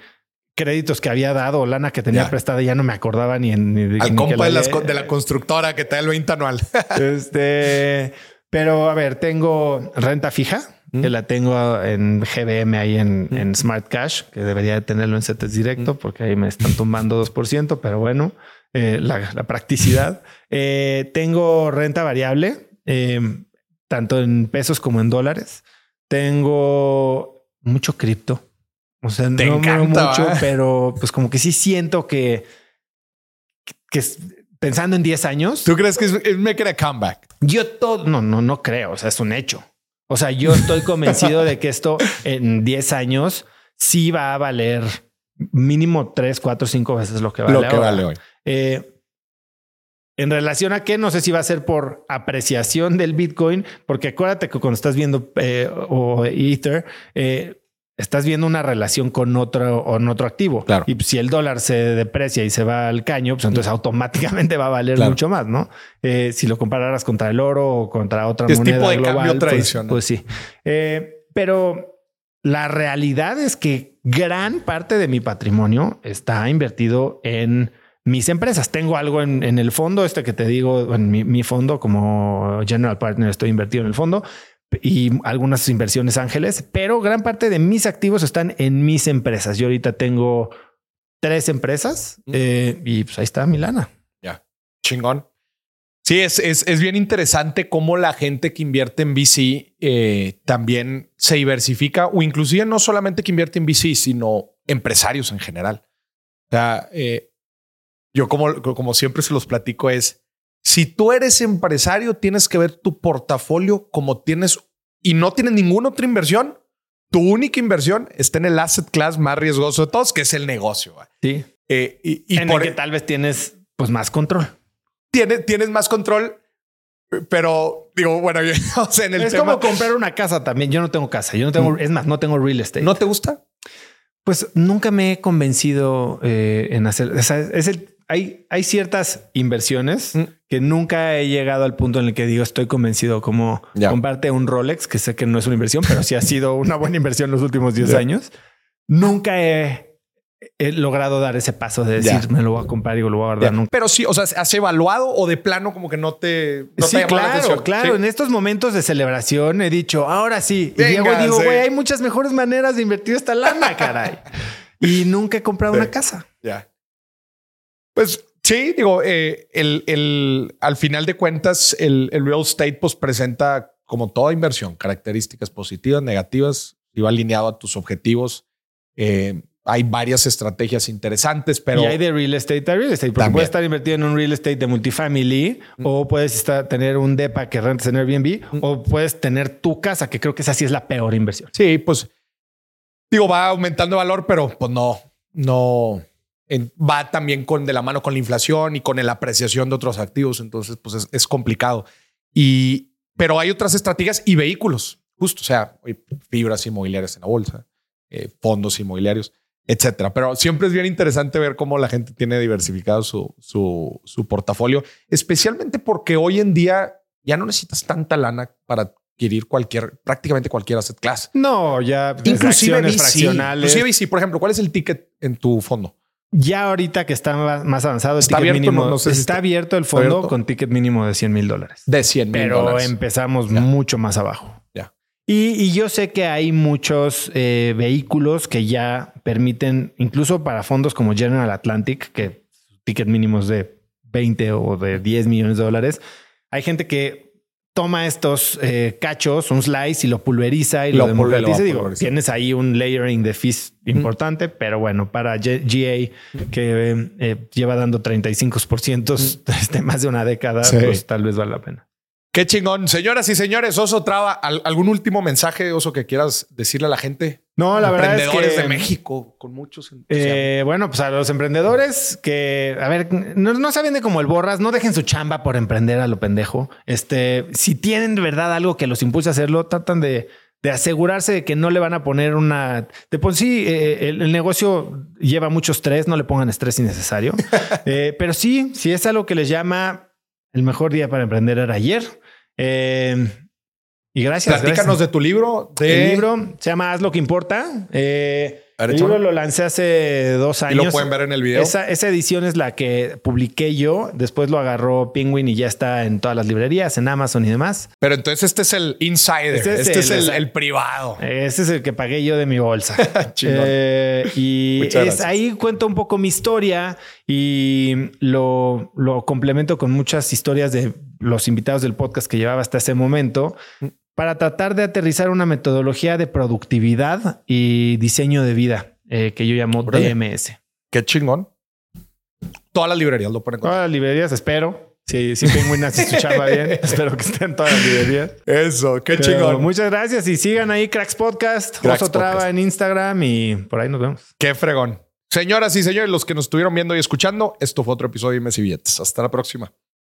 créditos que había dado o lana que tenía prestada ya no me acordaba ni en ni, al compa de, de, la constructora que te da el 20 anual. este pero a ver, tengo renta fija, que la tengo en GBM ahí en, Smart Cash, que debería de tenerlo en CETES directo, porque ahí me están tumbando 2%, pero bueno, eh, la, practicidad. Eh, tengo renta variable, em, tanto en pesos como en dólares. Tengo mucho cripto. O sea, no mucho, pero pues como que sí siento que, que pensando en 10 años. ¿Tú crees que es, es making a comeback? Yo todo, no, no, no creo. O sea, es un hecho. O sea, yo estoy convencido de que esto en 10 años sí va a valer mínimo 3, 4, 5 veces lo que vale, lo que vale hoy. Eh, en relación a qué, no sé si va a ser por apreciación del Bitcoin, porque acuérdate que cuando estás viendo eh, o Ether, eh, estás viendo una relación con otro, con otro activo. Claro. Y si el dólar se deprecia y se va al caño, pues entonces automáticamente va a valer mucho más, ¿no? Eh, si lo compararas contra el oro o contra otra moneda tipo de global, cambio pues, tradicional. Pues, sí. Eh, pero la realidad es que gran parte de mi patrimonio está invertido en mis empresas. Tengo algo en, el fondo, este que te digo, en mi, mi fondo como general partner estoy invertido en el fondo, y algunas inversiones ángeles, pero gran parte de mis activos están en mis empresas. Yo ahorita tengo tres empresas eh, y pues ahí está mi lana. Ya, chingón. Sí, es, es, es, bien interesante cómo la gente que invierte en VC eh, también se diversifica o inclusive no solamente que invierte en VC, sino empresarios en general. O sea, eh, yo como, como siempre se los platico es, si tú eres empresario, tienes que ver tu portafolio como tienes y no tienes ninguna otra inversión. Tu única inversión está en el asset class más riesgoso de todos, que es el negocio. Sí. Eh, y, en por el que tal vez tienes pues más control. Tienes, tienes más control, pero digo, bueno, o sea, en el es como comprar una casa también. Yo no tengo casa. Yo no tengo, mm. es más, no tengo real estate. ¿No te gusta? Pues nunca me he convencido eh, en hacer. es el hay, hay ciertas inversiones Mm. que nunca he llegado al punto en el que digo estoy convencido como Ya. comparte un Rolex, que sé que no es una inversión, pero sí ha sido una buena inversión los últimos 10 Ya. años. Nunca he, he logrado dar ese paso de decir me lo voy a comprar y lo voy a guardar. Nunca. Pero sí, o sea, ¿has evaluado o de plano como que no te, no te sí, la claro, claro. Sí. En estos momentos de celebración he dicho, ahora sí. Y Venga, llego y digo, sí. güey, hay muchas mejores maneras de invertir esta lana, caray. y nunca he comprado Sí. una casa. Pues sí, digo, eh, el, el- al final de cuentas, el, el real estate pues presenta como toda inversión, características positivas, negativas, y va alineado a tus objetivos. Eh, hay varias estrategias interesantes, pero y hay de real estate a real estate, porque También. puedes estar invertido en un real estate de multifamily o puedes estar, tener un DEPA que rentes en Airbnb o puedes tener tu casa, que creo que esa sí es la peor inversión. sí, pues digo, va aumentando valor, pero pues no, no en- va también con de la mano con la inflación y con la apreciación de otros activos. Entonces, pues es, es complicado. Y, pero hay otras estrategias y vehículos, justo, o sea, fibras inmobiliarias en la bolsa, eh, fondos inmobiliarios, etcétera. Pero siempre es bien interesante ver cómo la gente tiene diversificado su, su, su portafolio, especialmente porque hoy en día ya no necesitas tanta lana para adquirir cualquier, prácticamente cualquier asset class. No, ya Inclusive fraccionales. Inclusive VC, por ejemplo, ¿cuál es el ticket en tu fondo? Ya ahorita que está más- avanzado, Está abierto, mínimo no- no sé si está está- abierto el fondo abierto. con ticket mínimo de 100 mil dólares. De 100 mil pero dólares. empezamos Ya. mucho más abajo. Ya. Y, y yo sé que hay muchos eh, vehículos que ya permiten, incluso para fondos como General Atlantic, que ticket mínimo es de 20 o de 10 millones de dólares, hay gente que toma estos eh, cachos, un slice y lo pulveriza y Lo lo, Digo, tienes ahí un layering de fees importante, pero bueno, para G- GA que eh, eh, lleva dando 35% desde más de una década, Sí. pues tal vez vale la pena. Qué chingón. Señoras y señores, Oso Traba, ¿al- ¿algún último mensaje, Oso, que quieras decirle a la gente? No, la verdad es Emprendedores que de México, con muchos. Eh, bueno, pues a los emprendedores que, a ver, no, no se vende como el borras, no dejen su chamba por emprender a lo pendejo. Este, si tienen de verdad algo que los impulse a hacerlo, tratan de, de asegurarse de que no le van a poner una. De por sí, eh, el, el negocio lleva mucho estrés, no le pongan estrés innecesario. Eh, pero sí, si es algo que les llama el mejor día para emprender era ayer. Eh, y gracias. Platícanos gracias. de tu libro. De... El libro se llama Haz lo que importa. Eh, el libro lo lancé hace dos Y años. lo pueden ver en el video. Esa, esa edición es la que publiqué yo. Después lo agarró Penguin y ya está en todas las librerías, en Amazon y demás. Pero entonces este es el insider. Este Este es es, el- privado. Ese es el que pagué yo de mi bolsa. Eh, y es- ahí cuento un poco mi historia y lo, lo complemento con muchas historias de los invitados del podcast que llevaba hasta ese momento para tratar de aterrizar una metodología de productividad y diseño de vida eh, que yo llamo Órale. DMS. Qué chingón. Todas las librerías lo ponen. Todas las librerías, espero. Si, si Penguin hace su chamba bien, espero que estén todas las librerías. Eso, qué Pero chingón. Muchas gracias y sigan ahí Cracks Podcast, Cracks Oso Traba Podcast. en Instagram y por ahí nos vemos. Qué fregón. Señoras y señores, los que nos estuvieron viendo y escuchando, esto fue otro episodio de Messi Billetes. Hasta la próxima.